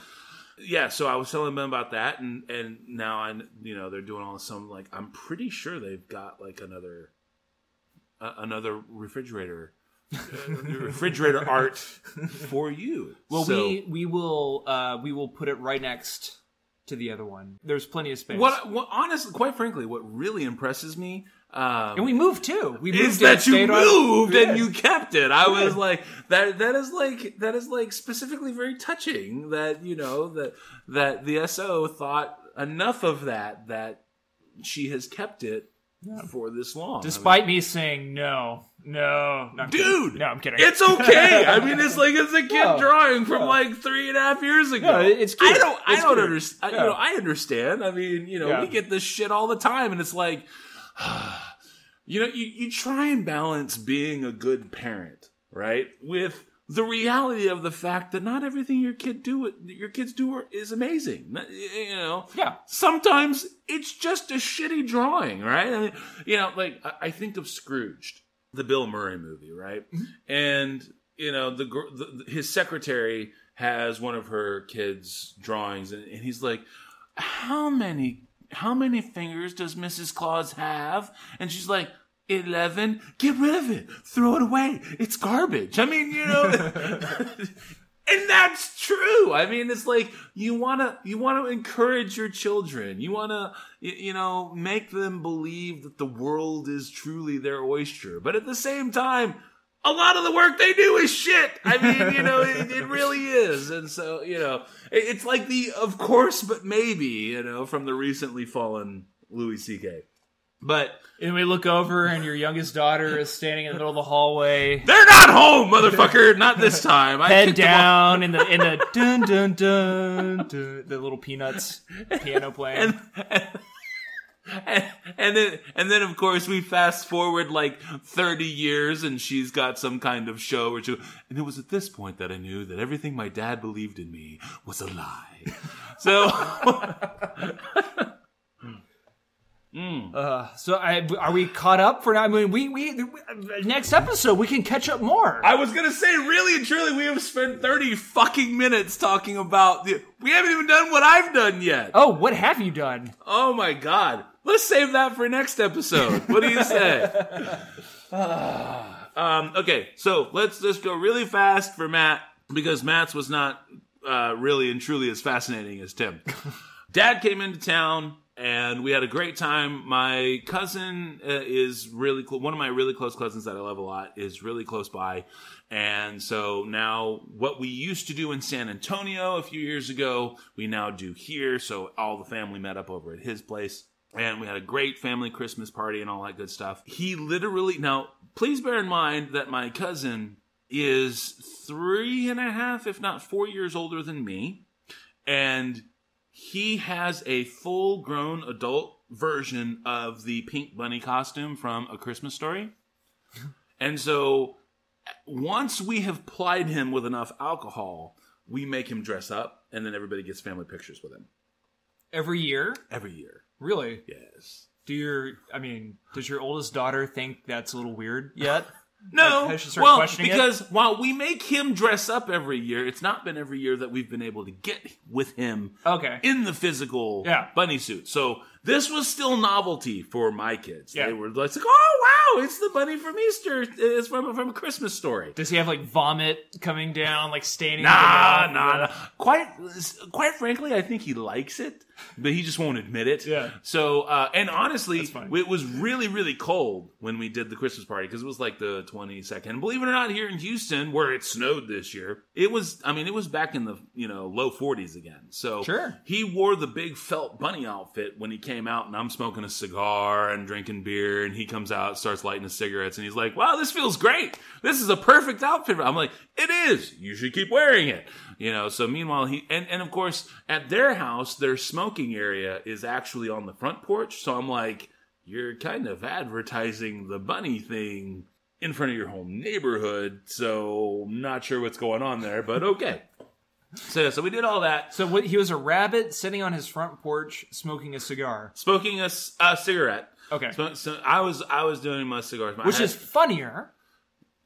yeah. So I was telling them about that, and and now I you know they're doing all some like I'm pretty sure they've got like another uh, another refrigerator. refrigerator art for you. Well, So- we we will uh, we will put it right next to the other one. There's plenty of space. what, what honestly, quite frankly, what really impresses me um, and we moved too. We moved is that you stayed on- moved and you kept it. I was like that. That is like that is like specifically very touching. That you know that that the SO thought enough of that that she has kept it for this long. Despite me saying no, no, no I'm kidding. Dude, no, I'm kidding. It's okay. I mean, it's like it's a kid No, drawing from no. like three and a half years ago. No, it's cute. I don't. I don't cute. understand. Yeah. You know, I understand. I mean, you know, Yeah. we get this shit all the time, and it's like, you know, you you try and balance being a good parent, right, with the reality of the fact that not everything your kid do your kids do are- is amazing. You know, Yeah. sometimes it's just a shitty drawing, right? I mean, you know, like I- I think of Scrooged, the Bill Murray movie, right? Mm-hmm. And you know, the, the his secretary has one of her kids' drawings, and, and he's like, "How many how many fingers does Mrs. Claus have? And she's like, 11. Get rid of it. Throw it away. It's garbage. I mean, you know. and that's true. I mean, it's like you want to you want to encourage your children. You want to you know make them believe that the world is truly their oyster. But at the same time, a lot of the work they do is shit. I mean, you know, it, it really is. And so, you know, it, it's like the of course but maybe, you know, from the recently fallen Louis C.K. But And we look over, and your youngest daughter is standing in the middle of the hallway, they're not home, motherfucker. Not this time. I head down in the in the dun dun dun, dun the little peanuts piano playing. and, and, and then and then of course we fast forward like 30 years and she's got some kind of show or two and it was at this point that i knew that everything my dad believed in me was a lie so Uh, so I, are we caught up for now? I mean, we, we next episode we can catch up more. i was gonna say really and truly we have spent 30 fucking minutes talking about the we haven't even done what i've done yet oh, what have you done? oh my god let's save that for next episode what do you say Um, okay, so let's just go really fast for Matt because Matt's was not uh, really and truly as fascinating as Tim. Dad came into town and we had a great time. My cousin uh, is really cl- one of my really close cousins that I love a lot is really close by, and so now what we used to do in San Antonio a few years ago, we now do here. So all the family met up over at his place and we had a great family Christmas party and all that good stuff. He literally now, please bear in mind that my cousin is three and a half, if not four years older than me, and he has a full grown adult version of the pink bunny costume from A Christmas Story. And so once we have plied him with enough alcohol, we make him dress up, and then everybody gets family pictures with him Every year, every year. really? Yes. Do your, I mean, does your oldest daughter think that's a little weird yet? No, Like, has she started well, questioning it? because while we make him dress up every year, it's not been every year that we've been able to get with him Okay. in the physical Yeah. bunny suit. So this was still novelty for my kids. Yeah. They were like, "Oh wow, it's the bunny from Easter. It's from from a Christmas story." Does he have like vomit coming down, like staining? Nah, nah, nah. Quite, quite frankly, I think he likes it, but he just won't admit it. Yeah. So, uh, and honestly, it was really, really cold when we did the Christmas party because it was like the 22nd. Believe it or not, here in Houston, where it snowed this year, it was. I mean, it was back in the you know low 40s again. So Sure. he wore the big felt bunny outfit when he came out, and I'm smoking a cigar and drinking beer, and he comes out, starts lighting his cigarettes, and he's like, "Wow, this feels great. This is a perfect outfit." I'm like, "It is. You should keep wearing it." You know. So meanwhile, he and and of course at their house, their smoking area is actually on the front porch. So I'm like, "You're kind of advertising the bunny thing." In front of your home neighborhood, so not sure what's going on there, but okay. So, so we did all that. So what, he was a rabbit sitting on his front porch smoking a cigar. smoking a cigarette. Okay. So, so I was I was doing my cigars, I Which had- is funnier.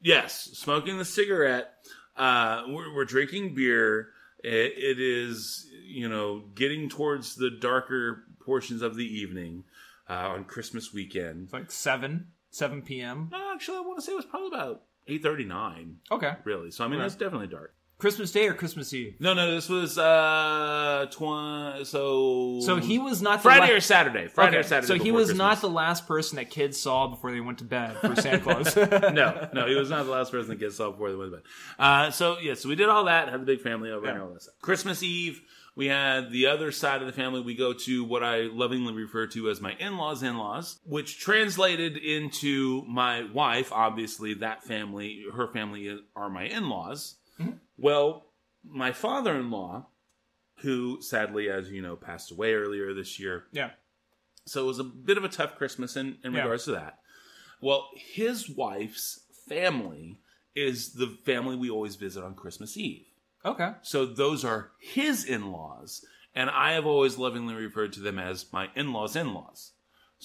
yes, smoking the cigarette. Uh, we're, we're drinking beer. It, it is you know getting towards the darker portions of the evening uh, on Christmas weekend. It's like 7, 7 p.m. No, actually, I want to say it was probably about eight thirty nine. Okay. Really, so I mean Okay. it's definitely dark. Christmas Day or Christmas Eve? No, no, this was uh so So he was not the Friday la- or Saturday. Friday Okay, or Saturday. So he before was not the last person that kids saw before they went to bed for Santa Claus. no, no, he was not the last person that gets saw before they went to bed. Uh, so yeah, so we did all that, had the big family over and all that stuff. Christmas Eve, we had the other side of the family. We go to what I lovingly refer to as my in-laws' in-laws, which translated into my wife. Obviously, that family, her family are my in-laws. Well, my father-in-law, who sadly, as you know, passed away earlier this year, yeah. so it was a bit of a tough Christmas in, in Yeah. regards to that. Well, his wife's family is the family we always visit on Christmas Eve. Okay. So those are his in laws. And I have always lovingly referred to them as my in laws' in laws.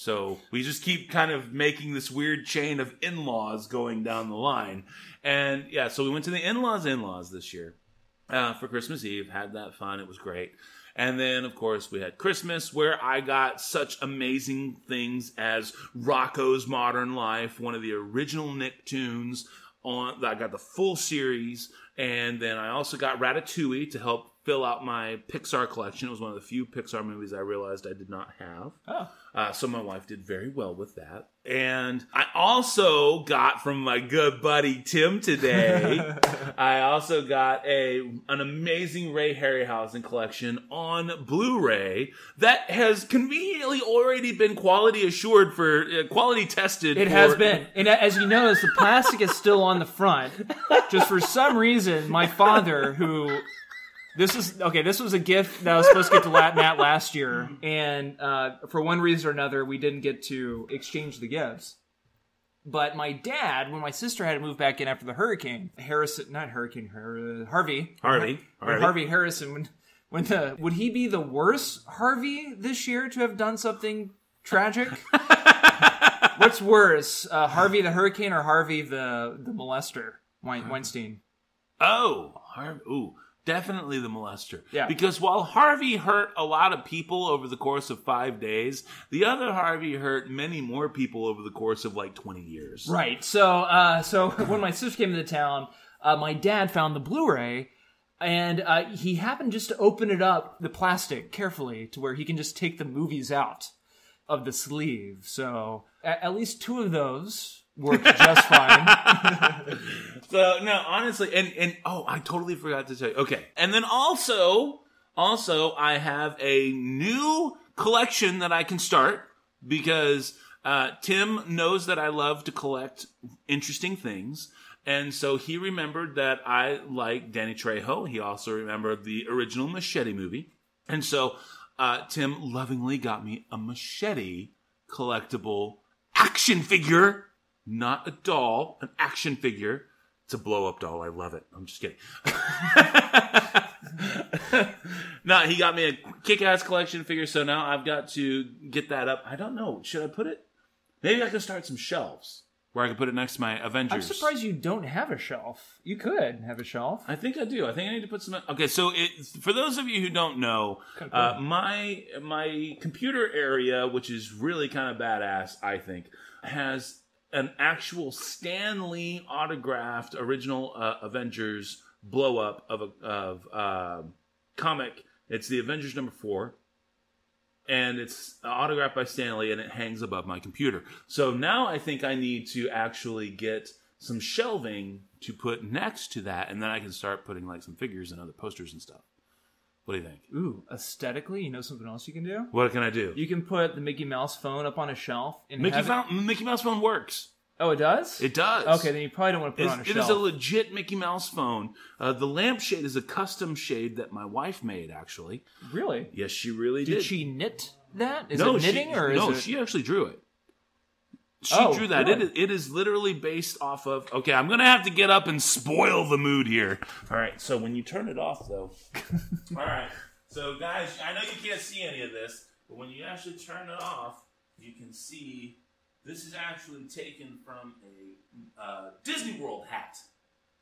So we just keep kind of making this weird chain of in laws going down the line. And yeah, so we went to the in laws' in laws this year uh, for Christmas Eve, had that fun. It was great. And then, of course, we had Christmas, where I got such amazing things as Rocko's Modern Life, one of the original Nicktoons. On, I got the full series, and then I also got Ratatouille to help fill out my Pixar collection. It was one of the few Pixar movies I realized I did not have. Oh. Uh, so my wife did very well with that. And I also got from my good buddy Tim today. I also got a an amazing Ray Harryhausen collection on Blu-ray that has conveniently already been quality assured for uh, quality tested. It for- has been. And as you notice, the plastic is still on the front. Just for some reason, my father, who this is okay, this was a gift that I was supposed to get to Matt last year, and uh, for one reason or another, we didn't get to exchange the gifts. But my dad, when my sister had to move back in after the hurricane, Harrison, not hurricane, Har- Harvey, Harvey. when Harvey. Harvey Harrison, when when the would he be the worst Harvey this year to have done something tragic? What's worse, uh, Harvey the Hurricane or Harvey the the molester, Wein- Weinstein? Oh, Harvey. Ooh, definitely the molester. Yeah. Because while Harvey hurt a lot of people over the course of five days, the other Harvey hurt many more people over the course of like 20 years. Right. So, uh, so when my sister came into town, uh, my dad found the Blu-ray, and uh, he happened just to open it up, the plastic, carefully, to where he can just take the movies out of the sleeve. So, at least two of those worked just fine. So no, honestly, and and oh, I totally forgot to tell you. Okay, and then also, also, I have a new collection that I can start because uh, Tim knows that I love to collect interesting things. And so he remembered that I like Danny Trejo. He also remembered the original Machete movie. And so uh, Tim lovingly got me a Machete collectible action figure, not a doll, an action figure. It's a blow up doll. I love it. I'm just kidding. no, he got me a kick ass collection figure, so now I've got to get that up. I don't know. Should I put it? Maybe I can start some shelves where I can put it next to my Avengers. I'm surprised you don't have a shelf. You could have a shelf. I think I do. I think I need to put some. Okay, so it, for those of you who don't know, uh, my my computer area, which is really kind of badass, I think, has an actual Stan Lee autographed original uh, Avengers blow up of a of uh, comic. It's the Avengers number four. And it's autographed by Stan Lee, and it hangs above my computer. So now I think I need to actually get some shelving to put next to that, and then I can start putting like some figures and other posters and stuff. What do you think? Ooh, aesthetically, you know something else you can do? What can I do? You can put the Mickey Mouse phone up on a shelf and Mickey, have it- Mouse, Mickey Mouse phone works. Oh, it does. It does. Okay, then you probably don't want to put it on a it shelf. is a legit Mickey Mouse phone. Uh, the lampshade is a custom shade that my wife made. Actually, really? yes, she really Did did. she knit that? Is no, it knitting she, or is no? it? She actually drew it. She Oh, drew that. good. It is, it is literally based off of. Okay, I'm gonna have to get up and spoil the mood here. All right. So when you turn it off, though. all right. So guys, I know you can't see any of this, but when you actually turn it off, you can see this is actually taken from a uh, Disney World hat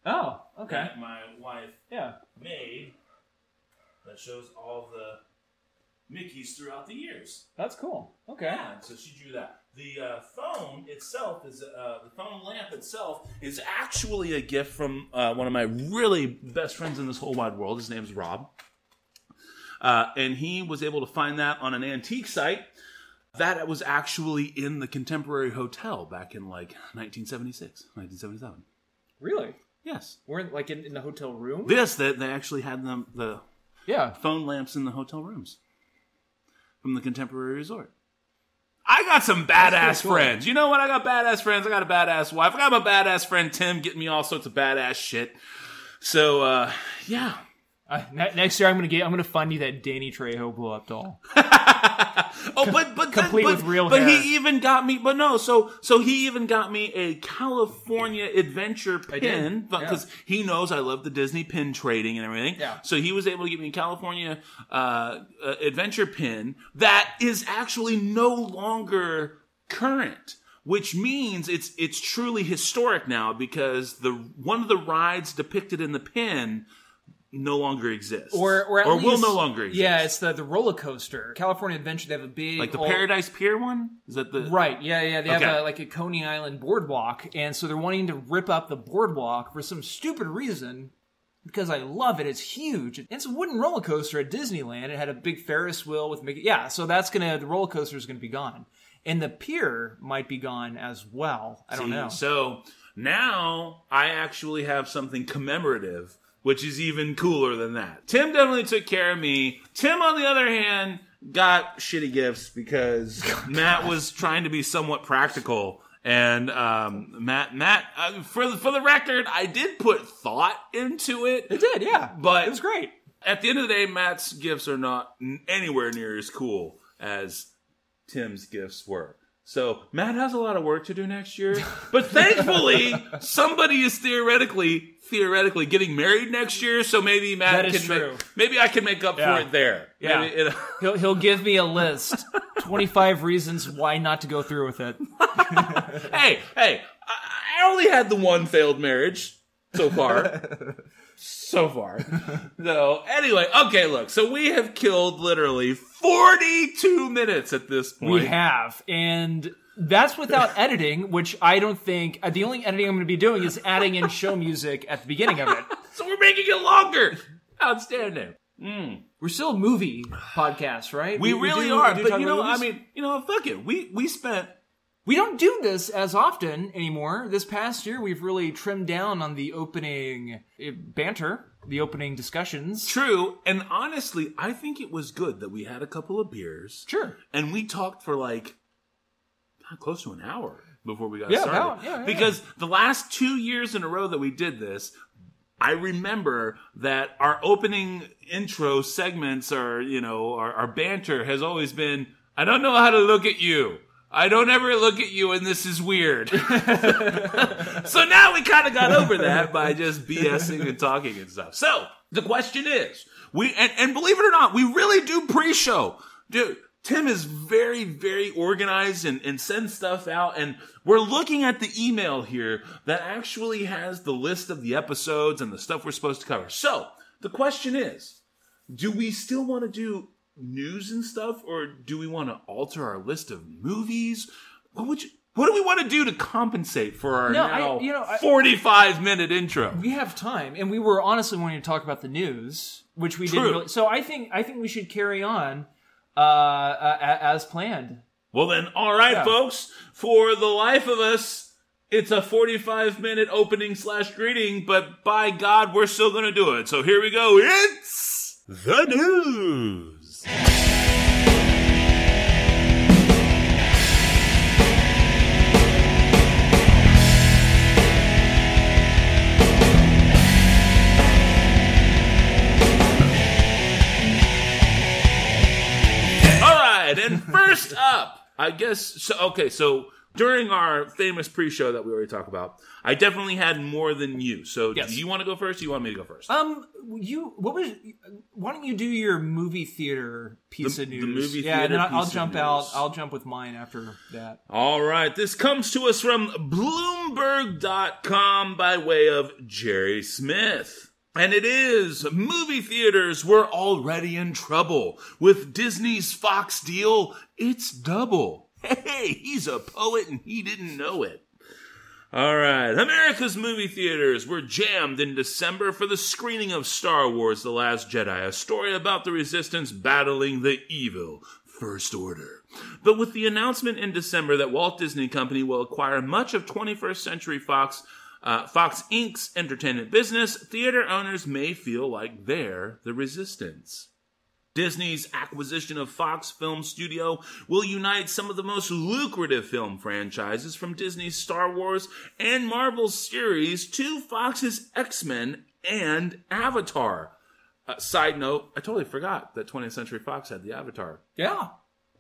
Oh, okay. that my wife Yeah. made that shows all the Mickeys throughout the years. That's cool. Okay. Yeah, so she drew that. The uh, phone itself is uh, the phone lamp itself is actually a gift from uh, one of my really best friends in this whole wide world. His name's Rob, uh, and he was able to find that on an antique site. That was actually in the Contemporary Hotel back in like 1976, 1977. Really? Yes, We're in, like in, in the hotel room. Yes, that they actually had them the yeah. phone lamps in the hotel rooms from the Contemporary Resort. I got some badass cool. friends. You know what? I got badass friends. I got a badass wife. I got my badass friend Tim getting me all sorts of badass shit. So, uh, yeah. Uh, next year, I'm gonna get. I'm gonna fund you that Danny Trejo blow up doll. Oh, but but complete but, with real But hair. he even got me. But no, so so he even got me a California Adventure pin because he knows I love the Disney pin trading and everything. Yeah. So he was able to get me a California uh, uh, Adventure pin that is actually no longer current. Which means it's it's truly historic now because the one of the rides depicted in the pin no longer exists, or or, or least, will no longer exist. Yeah, it's the the roller coaster. California Adventure. They have a big like the old- Paradise Pier one. Is that the Right, yeah, yeah. They have a, like a Coney Island boardwalk, and so they're wanting to rip up the boardwalk for some stupid reason. Because I love it, it's huge. It's a wooden roller coaster at Disneyland. It had a big Ferris wheel with Mickey. Yeah, so that's gonna the roller coaster is gonna be gone, and the pier might be gone as well. I don't See, know. So now I actually have something commemorative, which is even cooler than that. Tim definitely took care of me. Tim, on the other hand, got shitty gifts because Matt was trying to be somewhat practical. And um, Matt, Matt, uh, for the, for the record, I did put thought into it. It did, yeah, But- it was great. At the end of the day, Matt's gifts are not anywhere near as cool as Tim's gifts were. So Matt has a lot of work to do next year, but thankfully somebody is theoretically theoretically getting married next year. So maybe Matt That is can true. Make, maybe I can make up Yeah. for it there. Yeah. Maybe it- He'll he'll give me a list, twenty five reasons why not to go through with it. hey, hey, I, I only had the one failed marriage so far. so far. So, anyway, okay, look. So we have killed literally 42 minutes at this point. We have, and that's without editing, which I don't think. uh, The only editing I'm going to be doing is adding in show music at the beginning of it. So we're making it longer. Outstanding. We're still a movie podcast, right? We, really do- are. we but you know, about I mean, you know, fuck it. We we spent we don't do this as often anymore. This past year, we've really trimmed down on the opening eh, banter, the opening discussions. true, and honestly, I think it was good that we had a couple of beers. Sure. and we talked for like close to an hour before we got Yeah, started. about- yeah, yeah. because the last two years in a row that we did this, I remember that our opening intro segments are, you know, our, our banter has always been, I don't know how to look at you. I don't ever look at you and this is weird. so now we kind of got over that by just BSing and talking and stuff. So the question is, we, and, and believe it or not, we really do pre-show. Dude, Tim is very, very organized and, and sends stuff out. And we're looking at the email here that actually has the list of the episodes and the stuff we're supposed to cover. So the question is, do we still want to do news and stuff, or do we want to alter our list of movies? What would you, what do we want to do to compensate for our No, I- now you know, I- 45 minute intro? We have time, and we were honestly wanting to talk about the news, which we True. didn't really. So I think I think we should carry on uh, uh, as planned. Well, then, all right, Yeah. folks, for the life of us, it's a 45 minute opening slash greeting, but by God, we're still going to do it. So here we go. It's the news. Up, I guess so. Okay, so during our famous pre-show that we already talked about, I definitely had more than you. So, Yes. do you want to go first? Or you want me to go first? Um, you what was? Why don't you do your movie theater piece The- of the news? movie yeah, and theater then I'll, I'll piece of jump out. news. I'll jump with mine after that. All right, this comes to us from Bloomberg.com by way of Jerry Smith. And it is movie theaters were already in trouble with Disney's Fox deal. It's double. Hey, he's a poet and he didn't know it. All right. America's movie theaters were jammed in December for the screening of Star Wars The Last Jedi, a story about the resistance battling the evil First Order. But with the announcement in December that Walt Disney Company will acquire much of 21st Century Fox, uh, Fox Inc.'s entertainment business, theater owners may feel like they're the resistance. Disney's acquisition of Fox Film Studio will unite some of the most lucrative film franchises from Disney's Star Wars and Marvel series to Fox's X-Men and Avatar. Uh, side note, I totally forgot that 20th Century Fox had the Avatar. Yeah.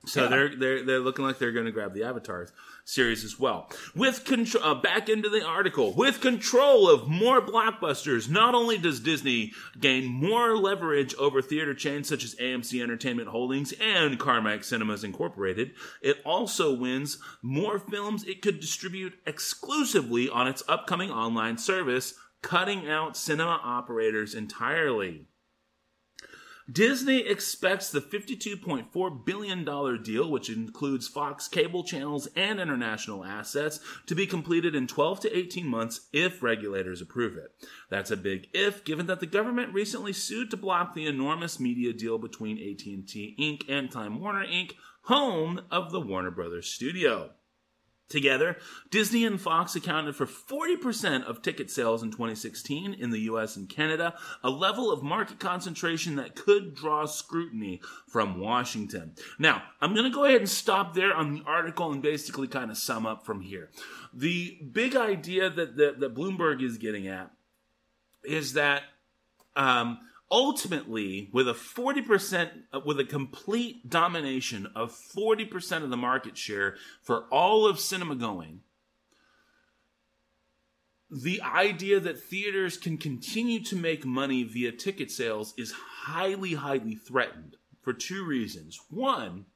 So Yeah. they're they're they're looking like they're going to grab the Avatar series as well. With control, uh, back into the article, with control of more blockbusters, not only does Disney gain more leverage over theater chains such as AMC Entertainment Holdings and Carmike Cinemas Incorporated, it also wins more films it could distribute exclusively on its upcoming online service, cutting out cinema operators entirely. Disney expects the $52.4 billion deal, which includes Fox cable channels and international assets, to be completed in 12 to 18 months if regulators approve it. That's a big if, given that the government recently sued to block the enormous media deal between AT&T Inc. and Time Warner Inc., home of the Warner Brothers studio. Together, Disney and Fox accounted for 40% of ticket sales in 2016 in the US and Canada, a level of market concentration that could draw scrutiny from Washington. Now, I'm going to go ahead and stop there on the article and basically kind of sum up from here. The big idea that, that, that Bloomberg is getting at is that um, ultimately with a 40% uh, with a complete domination of 40% of the market share for all of cinema going the idea that theaters can continue to make money via ticket sales is highly highly threatened for two reasons. One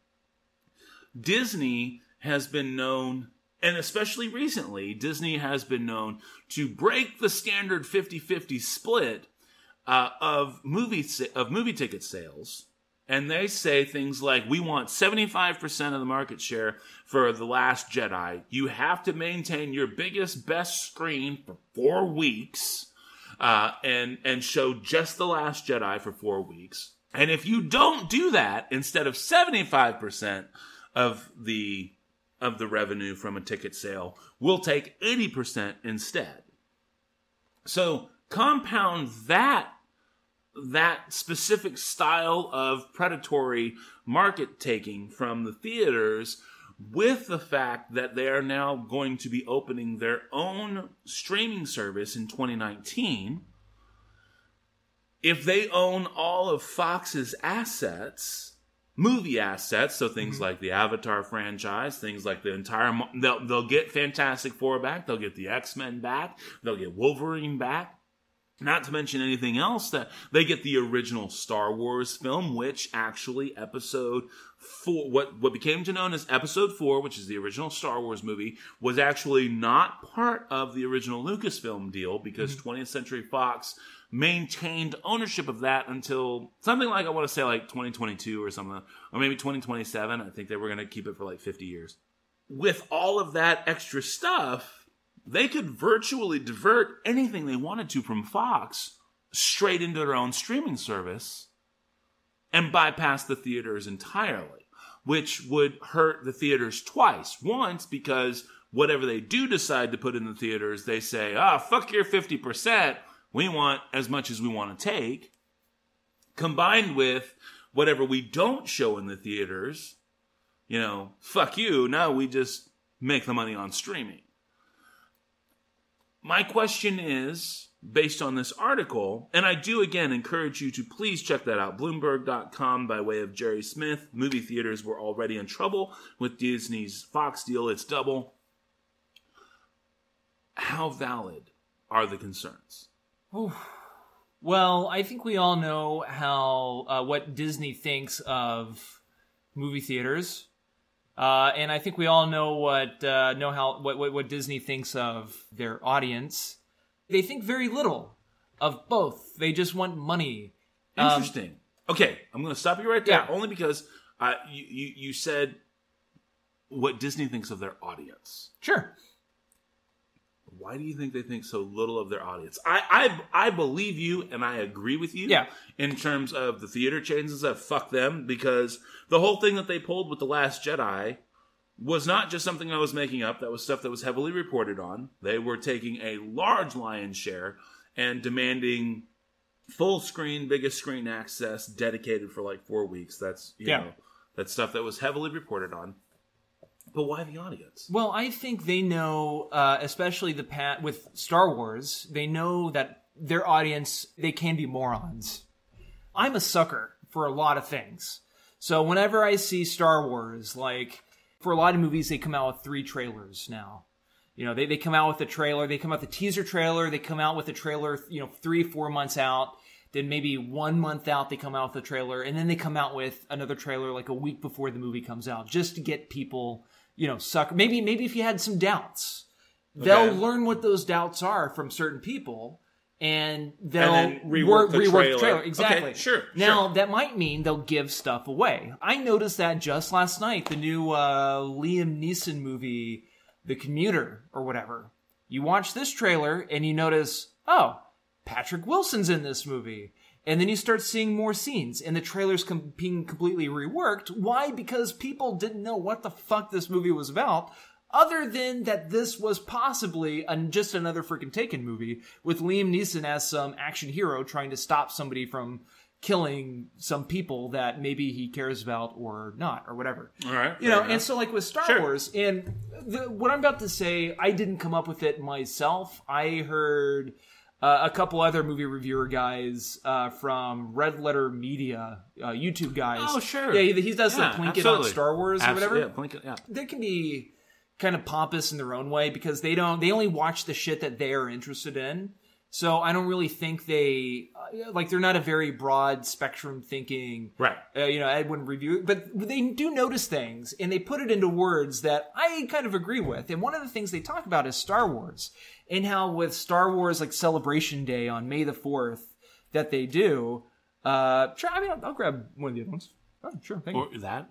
disney has been known and especially recently disney has been known to break the standard 50-50 split uh, of movie of movie ticket sales, and they say things like, "We want seventy five percent of the market share for the Last Jedi. You have to maintain your biggest, best screen for four weeks, uh, and and show just the Last Jedi for four weeks. And if you don't do that, instead of seventy five percent of the of the revenue from a ticket sale, we'll take eighty percent instead." So compound that that specific style of predatory market taking from the theaters with the fact that they are now going to be opening their own streaming service in 2019 if they own all of Fox's assets movie assets so things mm-hmm. like the avatar franchise things like the entire they'll, they'll get fantastic four back they'll get the x-men back they'll get wolverine back not to mention anything else that they get the original Star Wars film, which actually episode four, what, what became to known as episode four, which is the original Star Wars movie, was actually not part of the original Lucasfilm deal because mm-hmm. 20th Century Fox maintained ownership of that until something like, I want to say like 2022 or something, or maybe 2027. I think they were going to keep it for like 50 years. With all of that extra stuff, they could virtually divert anything they wanted to from Fox straight into their own streaming service and bypass the theaters entirely, which would hurt the theaters twice. Once, because whatever they do decide to put in the theaters, they say, ah, oh, fuck your 50%. We want as much as we want to take. Combined with whatever we don't show in the theaters, you know, fuck you. Now we just make the money on streaming. My question is based on this article, and I do again encourage you to please check that out. Bloomberg.com by way of Jerry Smith. Movie theaters were already in trouble with Disney's Fox deal. It's double. How valid are the concerns? Well, I think we all know how uh, what Disney thinks of movie theaters. Uh, and I think we all know what uh, know how what, what, what Disney thinks of their audience. They think very little of both. They just want money. Um, Interesting. Um, okay, I'm going to stop you right there, yeah. only because uh, you, you you said what Disney thinks of their audience. Sure why do you think they think so little of their audience? I I, I believe you and I agree with you. Yeah. In terms of the theater chains and stuff, fuck them because the whole thing that they pulled with the Last Jedi was not just something I was making up. That was stuff that was heavily reported on. They were taking a large lion's share and demanding full screen, biggest screen access, dedicated for like four weeks. That's you yeah. know that's stuff that was heavily reported on. But why the audience? Well, I think they know, uh, especially the pat with Star Wars, they know that their audience they can be morons. I'm a sucker for a lot of things, so whenever I see Star Wars, like for a lot of movies, they come out with three trailers now. You know, they, they come out with a trailer, they come out with a teaser trailer, they come out with a trailer, you know, three, four months out. Then maybe one month out, they come out with a trailer, and then they come out with another trailer like a week before the movie comes out, just to get people you know, suck. Maybe, maybe if you had some doubts, okay. they'll learn what those doubts are from certain people, and they'll And rework work- the rework trailer. the trailer. Okay, Exactly. sure, Now sure. that might mean they'll give stuff away. I noticed that just last night. The new uh, Liam Neeson movie, The Commuter, or whatever. You watch this trailer and you notice, oh, Patrick Wilson's in this movie. And then you start seeing more scenes, and the trailer's com- being completely reworked. Why? Because people didn't know what the fuck this movie was about, other than that this was possibly an, just another freaking Taken movie with Liam Neeson as some action hero trying to stop somebody from killing some people that maybe he cares about or not, or whatever. All right. You know, fair and so like with Star Sure. Wars, and the, what I'm about to say, I didn't come up with it myself. I heard uh, a couple other movie reviewer guys uh, from Red Letter Media, uh, YouTube guys. Oh, sure. Yeah, he, he does Yeah, the Plinkett on. Star Wars or whatever. Yeah, yeah. They can be kind of pompous in their own way because they don't. They only watch the shit that they are interested in. So I don't really think they uh, like they're not a very broad spectrum thinking Right. uh, you know, wouldn't review it, but they do notice things and they put it into words that I kind of agree with. And one of the things they talk about is Star Wars and how with Star Wars like Celebration Day on May the 4th that they do. Uh, sure, I mean, I'll, I'll grab one of the other ones. Oh, sure, thank you. That.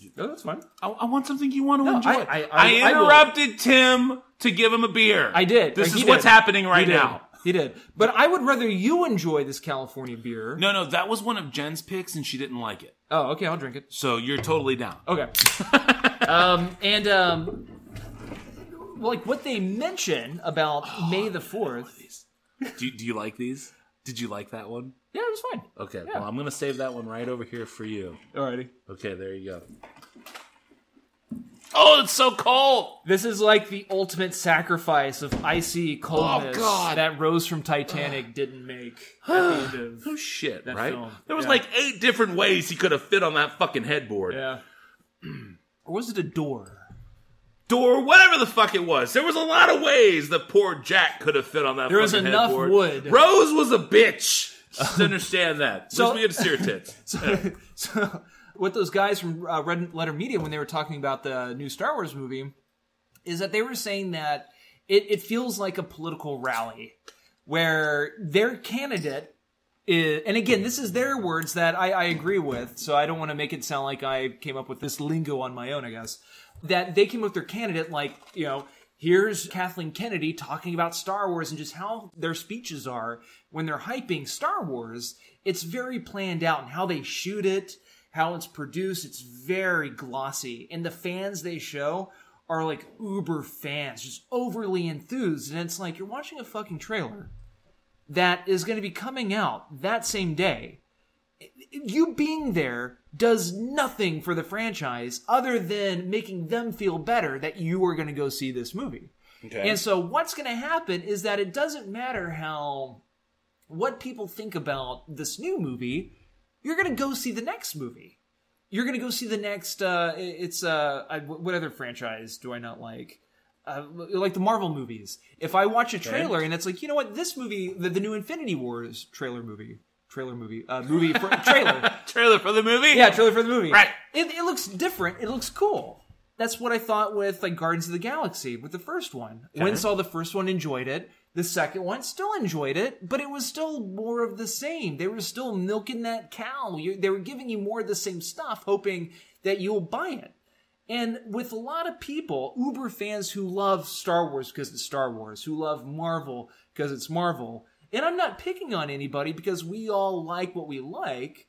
You- Oh, that's fine. I, I want something you want to No, enjoy. I- I- I- interrupted Tim to give him a beer. I did. This is he what's happening right now. He did. But I would rather you enjoy this California beer. No, no, that was one of Jen's picks, and she didn't like it. Oh, okay, I'll drink it. So you're totally down. Okay. um, and um, like what they mention about oh, May the fourth. Do, do you like these? Did you like that one? Yeah, it was fine. Okay, well, I'm gonna save that one right over here for you. Alrighty. Okay, there you go. Oh, it's so cold. This is like the ultimate sacrifice of icy coldness Oh, that Rose from Titanic didn't make at the end of. No shit, That right? film, There was yeah. like eight different ways he could have fit on that fucking headboard. Yeah. Or was it a door? Door, whatever the fuck it was. There was a lot of ways that poor Jack could have fit on that There was enough headboard. wood. Rose was a bitch. Just understand that. So- we get to see her tits. So, so what those guys from uh, Red Letter Media, when they were talking about the new Star Wars movie, is that they were saying that it, it feels like a political rally where their candidate is, and again, this is their words that I, I agree with, so I don't want to make it sound like I came up with this lingo on my own, I guess. That they came with their candidate like, you know, here's Kathleen Kennedy talking about Star Wars and just how their speeches are when they're hyping Star Wars. It's very planned out and how they shoot it, how it's produced. It's very glossy. And the fans they show are like uber fans, just overly enthused. And it's like you're watching a fucking trailer that is going to be coming out that same day. You being there does nothing for the franchise other than making them feel better that you are going to go see this movie. Okay. And so what's going to happen is that it doesn't matter how what people think about this new movie, you're going to go see the next movie. You're going to go see the next uh it's uh I, what other franchise do I not like? Uh, like the Marvel movies. If I watch a trailer and it's like, you know what, this movie, the, the new Infinity Wars trailer movie, trailer movie, uh, movie for, trailer, Trailer for the movie? yeah, trailer for the movie. Right. It, it looks different. It looks cool. That's what I thought with like Guardians of the Galaxy with the first one. When saw the first one, enjoyed it. The second one still enjoyed it, but it was still more of the same. They were still milking that cow. You, they were giving you more of the same stuff, hoping that you'll buy it. And with a lot of people, Uber fans who love Star Wars because it's Star Wars, who love Marvel because it's Marvel, and I'm not picking on anybody because we all like what we like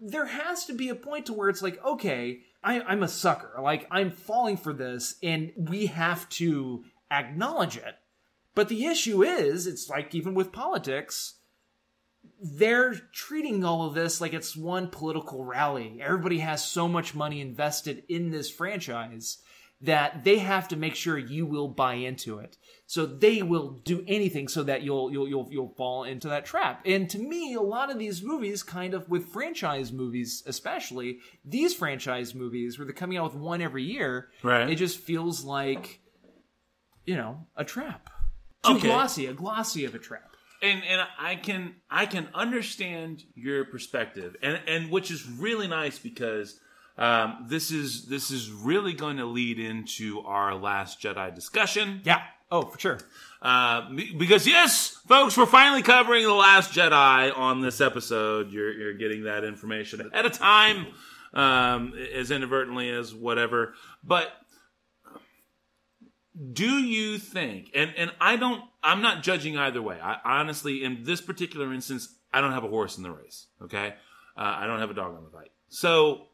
there has to be a point to where it's like, okay, I, I'm a sucker. Like, I'm falling for this, and we have to acknowledge it. But the issue is, it's like even with politics, they're treating all of this like it's one political rally. Everybody has so much money invested in this franchise that they have to make sure you will buy into it. So they will do anything so that you'll you'll you'll you'll fall into that trap. And to me, a lot of these movies, kind of with franchise movies, especially these franchise movies, where they're coming out with one every year, Right. it just feels like, you know, a trap. Too Okay. glossy, a glossy of a trap. and and I can I can understand your perspective, and and which is really nice because um, this is this is really going to lead into our last Jedi discussion. Yeah. Oh, for sure. Uh, because yes, folks, we're finally covering the Last Jedi on this episode. You're you're getting that information at a time, um, as inadvertently as whatever. But do you think? And and I don't. I'm not judging either way. I honestly, in this particular instance, I don't have a horse in the race. Okay, uh, I don't have a dog on the fight. So,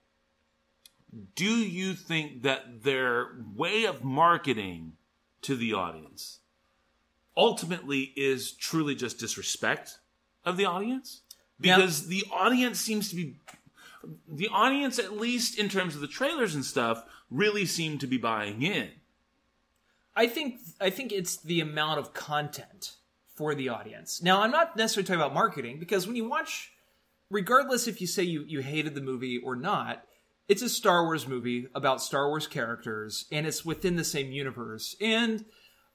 do you think that their way of marketing to the audience. Ultimately is truly just disrespect of the audience? Because the audience seems to be the audience at least in terms of the trailers and stuff really seem to be buying in. I think I think it's the amount of content for the audience. Now, I'm not necessarily talking about marketing because when you watch, regardless if you say you you hated the movie or not, it's a Star Wars movie about Star Wars characters and it's within the same universe and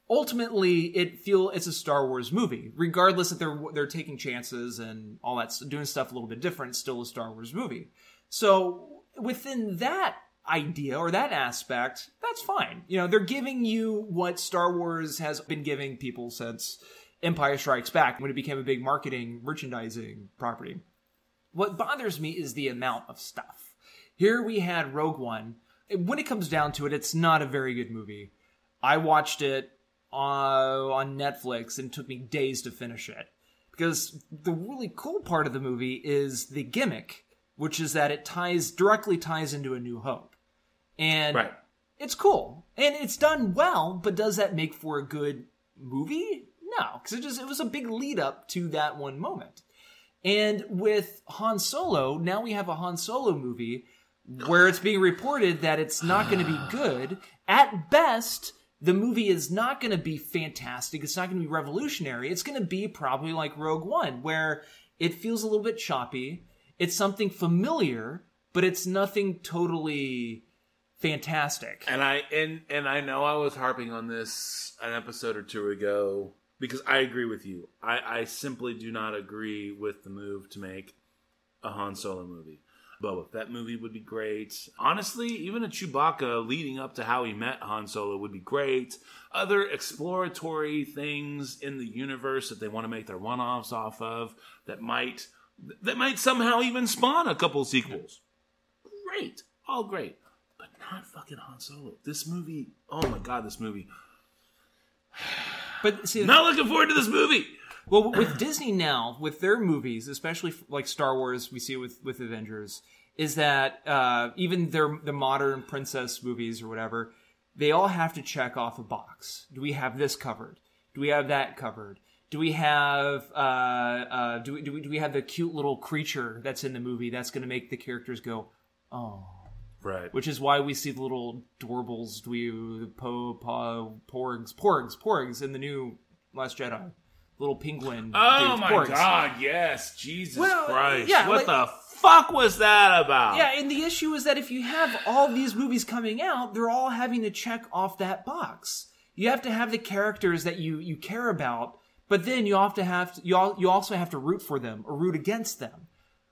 ultimately it feel it's a Star Wars movie regardless if they're they're taking chances and all that doing stuff a little bit different it's still a Star Wars movie. So within that idea or that aspect, that's fine. You know, they're giving you what Star Wars has been giving people since Empire Strikes Back when it became a big marketing merchandising property. What bothers me is the amount of stuff. Here we had Rogue One. When it comes down to it, it's not a very good movie. I watched it uh, on Netflix and it took me days to finish it. Because the really cool part of the movie is the gimmick, which is that it ties directly ties into A New Hope. And right it's cool. And it's done well, but does that make for a good movie? No, because it just it was a big lead up to that one moment. And with Han Solo, now we have a Han Solo movie where it's being reported that it's not going to be good. At best, the movie is not going to be fantastic. It's not going to be revolutionary. It's going to be probably like Rogue One, where it feels a little bit choppy. It's something familiar, but it's nothing totally fantastic. and i and and i know i was harping on this an episode or two ago because i agree with you i i simply do not agree with the move to make a han solo movie Boba Fett movie would be great. Honestly, even a Chewbacca leading up to how he met Han Solo would be great. Other exploratory things in the universe that they want to make their one-offs off of that might that might somehow even spawn a couple sequels. Great, all great, but not fucking Han Solo. This movie, oh my god, this movie. But see, Not looking forward to this movie. Well, with Disney now, with their movies, especially like Star Wars, we see it with with Avengers, is that uh, even their the modern princess movies or whatever, they all have to check off a box. Do we have this covered? Do we have that covered? Do we have uh, uh, do we, do we do we have the cute little creature that's in the movie that's going to make the characters go, oh, Right. which is why we see the little dwarbles, dwe, po, po, porgs, porgs, porgs in the new Last Jedi. Little penguin. Oh dudes, my porgs. god, yes, Jesus Well, Christ. yeah, what like- the fuck was that about? Yeah, and the issue is that if you have all these movies coming out, they're all having to check off that box. You have to have the characters that you you care about, but then you have to have to, you all, you also have to root for them or root against them.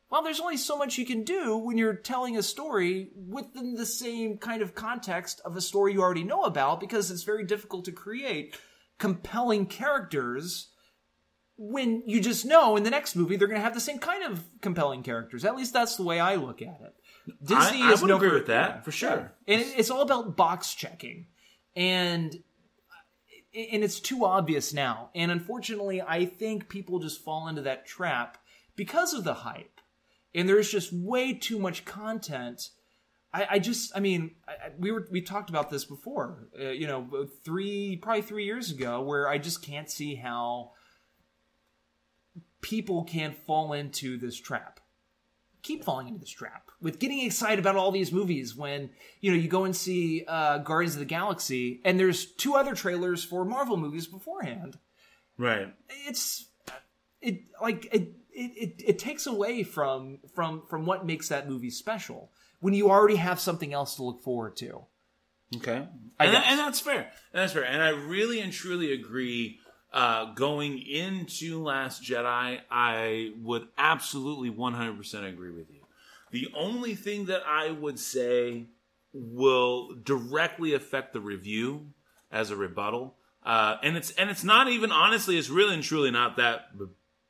Well, there's only so much you can do when you're telling a story within the same kind of context of a story you already know about because it's very difficult to create compelling characters when you just know in the next movie they're going to have the same kind of compelling characters. At least that's the way I look at it. Disney I, I is would no agree with that, for sure. and it- it's all about box checking, and and it's too obvious now. And unfortunately, I think people just fall into that trap because of the hype, and there's just way too much content. I, I just, I mean, I- we were we talked about this before, uh, you know, three probably three years ago, where I just can't see how people can't fall into this trap keep falling into this trap with getting excited about all these movies when you know you go and see uh, Guardians of the Galaxy and there's two other trailers for Marvel movies beforehand. Right. It's it like it it, it, it takes away from from from what makes that movie special when you already have something else to look forward to. Okay. And, guess. and that's fair. And that's fair. And I really and truly agree. Uh, going into Last Jedi, I would absolutely 100% agree with you. The only thing that I would say will directly affect the review as a rebuttal Uh, and it's and it's not even honestly, it's really and truly not that b-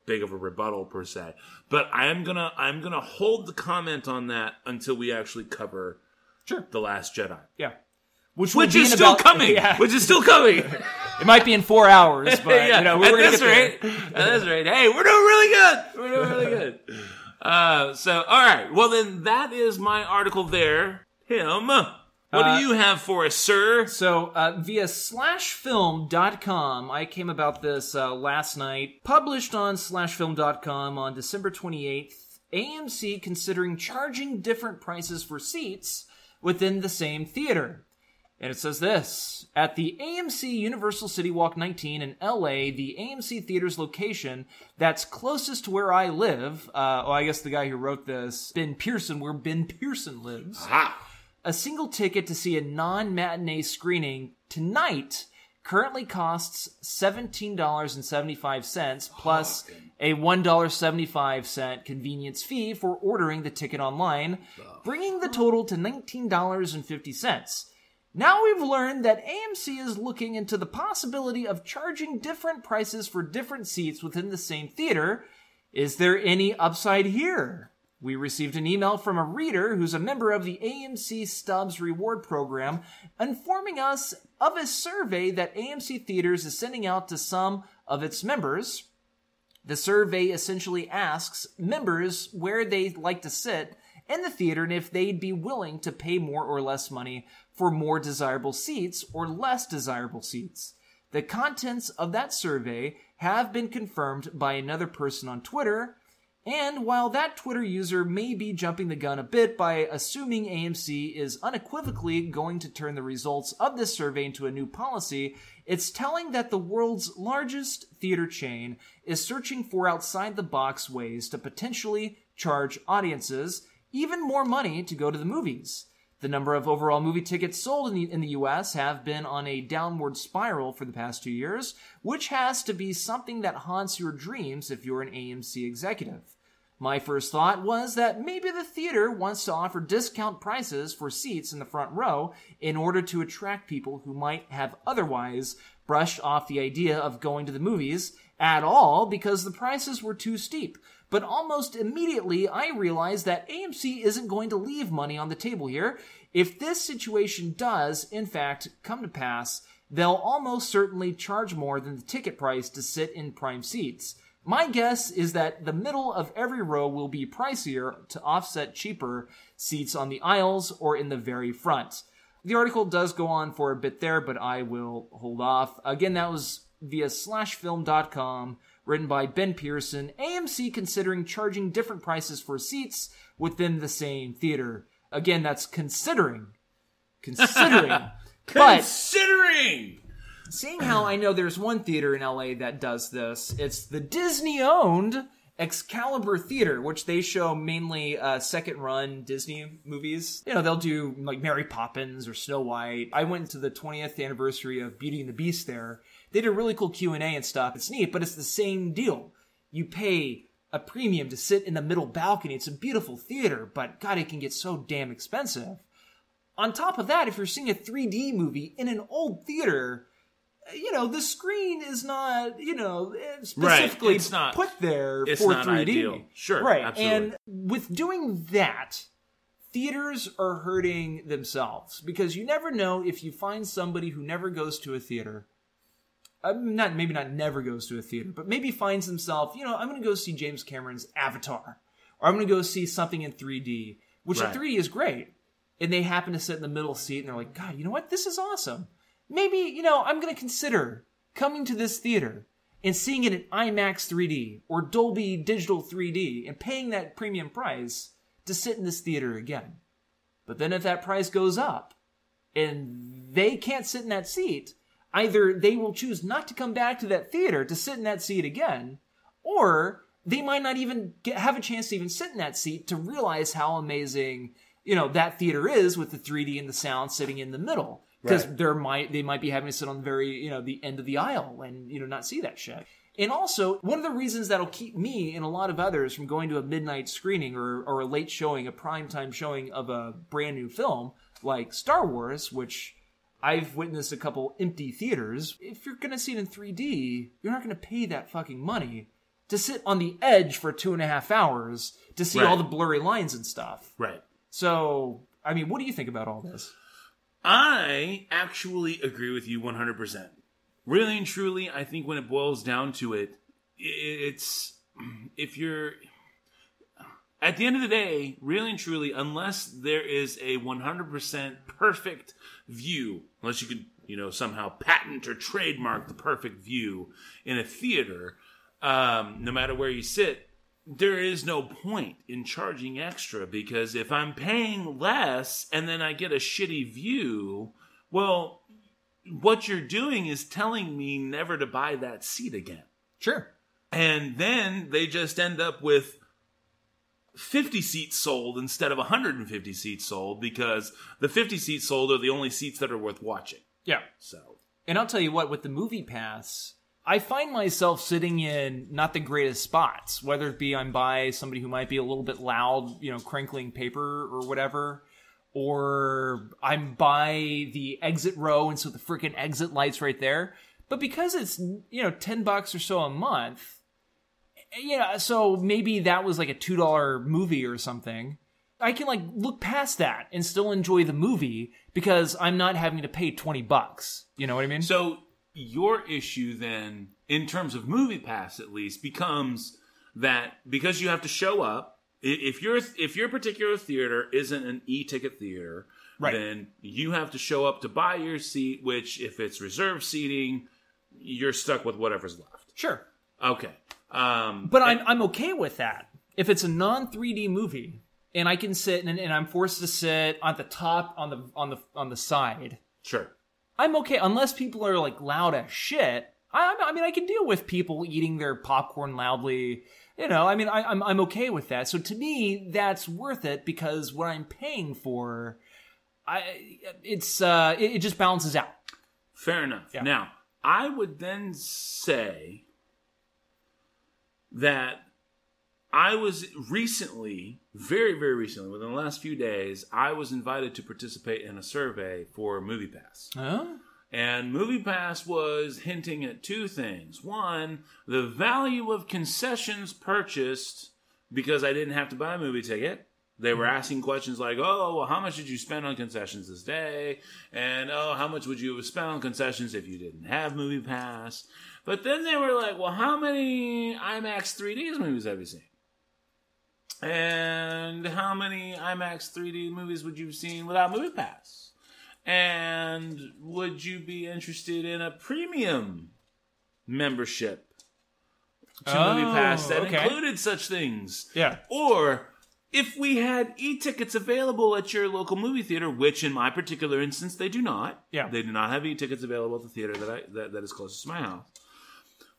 big of a rebuttal per se. But I am gonna I'm gonna hold the comment on that until we actually cover Sure. the Last Jedi, Yeah. Which, which is still about- coming. Yeah. Which is still coming. it might be in four hours, but yeah, you know, we're at this rate, at this rate, hey, we're doing really good. We're doing really good. Uh, so, all right. Well, then that is my article there. Tim, what Uh, do you have for us, sir? So, uh, via slashfilm.com, I came about this uh, last night. Published on slashfilm.com on December 28th, AMC considering charging different prices for seats within the same theater. And it says this At the AMC Universal City Walk 19 in LA, the AMC Theater's location that's closest to where I live, uh, oh, I guess the guy who wrote this, Ben Pearson, where Ben Pearson lives Ah, a single ticket to see a non matinee screening tonight currently costs $17.75 plus a $1.75 convenience fee for ordering the ticket online, bringing the total to $19.50. Now we've learned that AMC is looking into the possibility of charging different prices for different seats within the same theater. Is there any upside here? We received an email from a reader who's a member of the AMC Stubs reward program informing us of a survey that AMC Theaters is sending out to some of its members. The survey essentially asks members where they'd like to sit in the theater and if they'd be willing to pay more or less money for more desirable seats or less desirable seats. The contents of that survey have been confirmed by another person on Twitter, and while that Twitter user may be jumping the gun a bit by assuming AMC is unequivocally going to turn the results of this survey into a new policy, it's telling that the world's largest theater chain is searching for outside the box ways to potentially charge audiences even more money to go to the movies. The number of overall movie tickets sold in the, in the US have been on a downward spiral for the past two years, which has to be something that haunts your dreams if you're an AMC executive. My first thought was that maybe the theater wants to offer discount prices for seats in the front row in order to attract people who might have otherwise brushed off the idea of going to the movies at all because the prices were too steep. But almost immediately, I realized that AMC isn't going to leave money on the table here. If this situation does, in fact, come to pass, they'll almost certainly charge more than the ticket price to sit in prime seats. My guess is that the middle of every row will be pricier to offset cheaper seats on the aisles or in the very front. The article does go on for a bit there, but I will hold off. Again, that was via slashfilm.com, written by Ben Pearson. AMC considering charging different prices for seats within the same theater. Again, that's considering. Considering. but Considering. seeing how I know there's one theater in LA that does this, it's the Disney owned Excalibur Theater, which they show mainly uh, second run Disney movies. You know, they'll do like Mary Poppins or Snow White. I went to the 20th anniversary of Beauty and the Beast there. They did a really cool Q&A and stuff. It's neat, but it's the same deal. You pay a premium to sit in the middle balcony. It's a beautiful theater, but God, it can get so damn expensive. On top of that, if you're seeing a 3D movie in an old theater, uh, you know, the screen is not, you know, uh, specifically It's not- put there it's for not 3D. ideal. Sure, Right. absolutely. And with doing that, theaters are hurting themselves because you never know if you find somebody who never goes to a theater. Uh, not maybe not never goes to a theater, but maybe finds himself, you know, I'm going to go see James Cameron's Avatar, or I'm going to go see something in 3D, which Right. in 3D is great. And they happen to sit in the middle seat, and they're like, God, you know what? This is awesome. Maybe you know, I'm going to consider coming to this theater and seeing it in IMAX 3D or Dolby Digital 3D and paying that premium price to sit in this theater again. But then if that price goes up and they can't sit in that seat, either they will choose not to come back to that theater to sit in that seat again, or they might not even get, have a chance to even sit in that seat to realize how amazing you know that theater is with the 3D and the sound sitting in the middle because Right. there might they might be having to sit on the very you know the end of the aisle and you know not see that shit. And also, one of the reasons that'll keep me and a lot of others from going to a midnight screening or, or a late showing, a primetime showing of a brand new film like Star Wars, which I've witnessed a couple empty theaters. If you're gonna see it in 3D, you're not gonna pay that fucking money to sit on the edge for two and a half hours to see Right. all the blurry lines and stuff. Right. So, I mean, what do you think about all this? I actually agree with you 100%. Really and truly, I think when it boils down to it, it's if you're at the end of the day, really and truly, unless there is a 100% perfect view, unless you could, you know, somehow patent or trademark the perfect view in a theater, um, no matter where you sit, there is no point in charging extra because if I'm paying less and then I get a shitty view, well, what you're doing is telling me never to buy that seat again. Sure. And then they just end up with 50 seats sold instead of 150 seats sold because the 50 seats sold are the only seats that are worth watching. Yeah. So, And I'll tell you what, with the movie pass, I find myself sitting in not the greatest spots, whether it be I'm by somebody who might be a little bit loud, you know, crinkling paper or whatever, or I'm by the exit row and so the freaking exit lights right there. But because it's, you know, 10 bucks or so a month, you know, so maybe that was like a $2 movie or something. I can like look past that and still enjoy the movie because I'm not having to pay 20 bucks. You know what I mean? so your issue then, in terms of Movie Pass at least, becomes that because you have to show up, if your if your particular theater isn't an e-ticket theater, Right. then you have to show up to buy your seat. Which, if it's reserved seating, you're stuck with whatever's left. Sure. Okay. Um, But I'm I'm okay with that. If it's a non 3D movie and I can sit and, and I'm forced to sit on the top on the on the on the side, sure. I'm okay unless people are like loud as shit. I I mean I can deal with people eating their popcorn loudly. You know, I mean I, I'm I'm okay with that. So to me, that's worth it because what I'm paying for, I it's uh it, it just balances out. Fair enough. Yeah. Now, I would then say that I was recently, very, very recently, within the last few days, I was invited to participate in a survey for MoviePass. Huh? And MoviePass was hinting at two things. One, the value of concessions purchased because I didn't have to buy a movie ticket. They were mm-hmm. asking questions like, oh, well, how much did you spend on concessions this day? And, oh, how much would you have spent on concessions if you didn't have Movie Pass? But then they were like, well, how many IMAX 3Ds movies have you seen? And how many IMAX 3D movies would you have seen without Movie Pass? And would you be interested in a premium membership to Oh, Movie Pass that okay. included such things? Yeah. Or if we had e-tickets available at your local movie theater, which in my particular instance they do not. Yeah. They do not have e-tickets available at the theater that I that, that is closest to my house.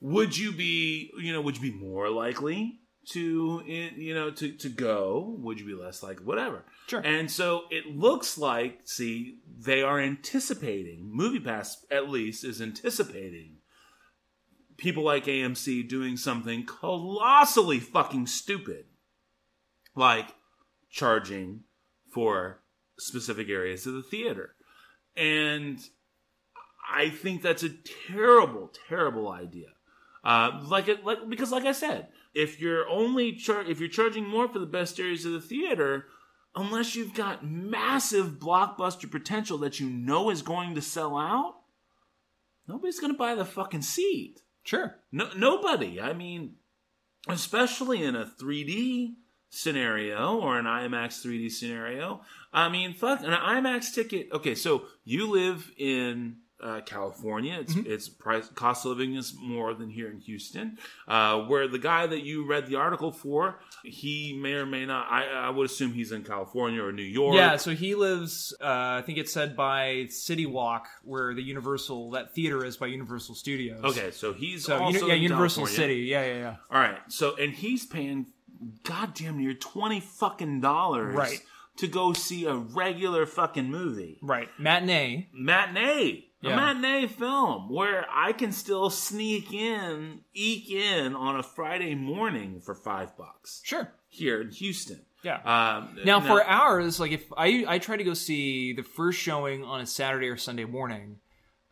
Would you be, you know, would you be more likely to you know to to go? Would you be less like whatever? Sure. And so it looks like, see, they are anticipating, MoviePass at least is anticipating people like AMC doing something colossally fucking stupid. Like charging for specific areas of the theater. And I think that's a terrible, terrible idea. Uh, like it, like because, like I said, if you're only char- if you're charging more for the best areas of the theater, unless you've got massive blockbuster potential that you know is going to sell out, nobody's going to buy the fucking seat. Sure. No, nobody. I mean, especially in a 3D scenario or an IMAX 3D scenario. I mean, fuck an IMAX ticket. Okay, so you live in uh, California. It's it's price cost of living is more than here in Houston. Uh, where the guy that you read the article for, he may or may not. I, I would assume he's in California or New York. Yeah, so he lives, uh, I think it's said by City Walk, where the Universal, that theater is by Universal Studios. Okay, so he's So, also yeah, in Universal California. City. Yeah, yeah, yeah. All right. So, and he's paying goddamn near twenty fucking dollars, Right. to go see a regular fucking movie, Right. Matinee. matinee, Yeah. a matinee film where I can still sneak in, eke in on a Friday morning for five bucks Sure. here in Houston. Yeah. Um, Now, for ours, like if I I try to go see the first showing on a Saturday or Sunday morning,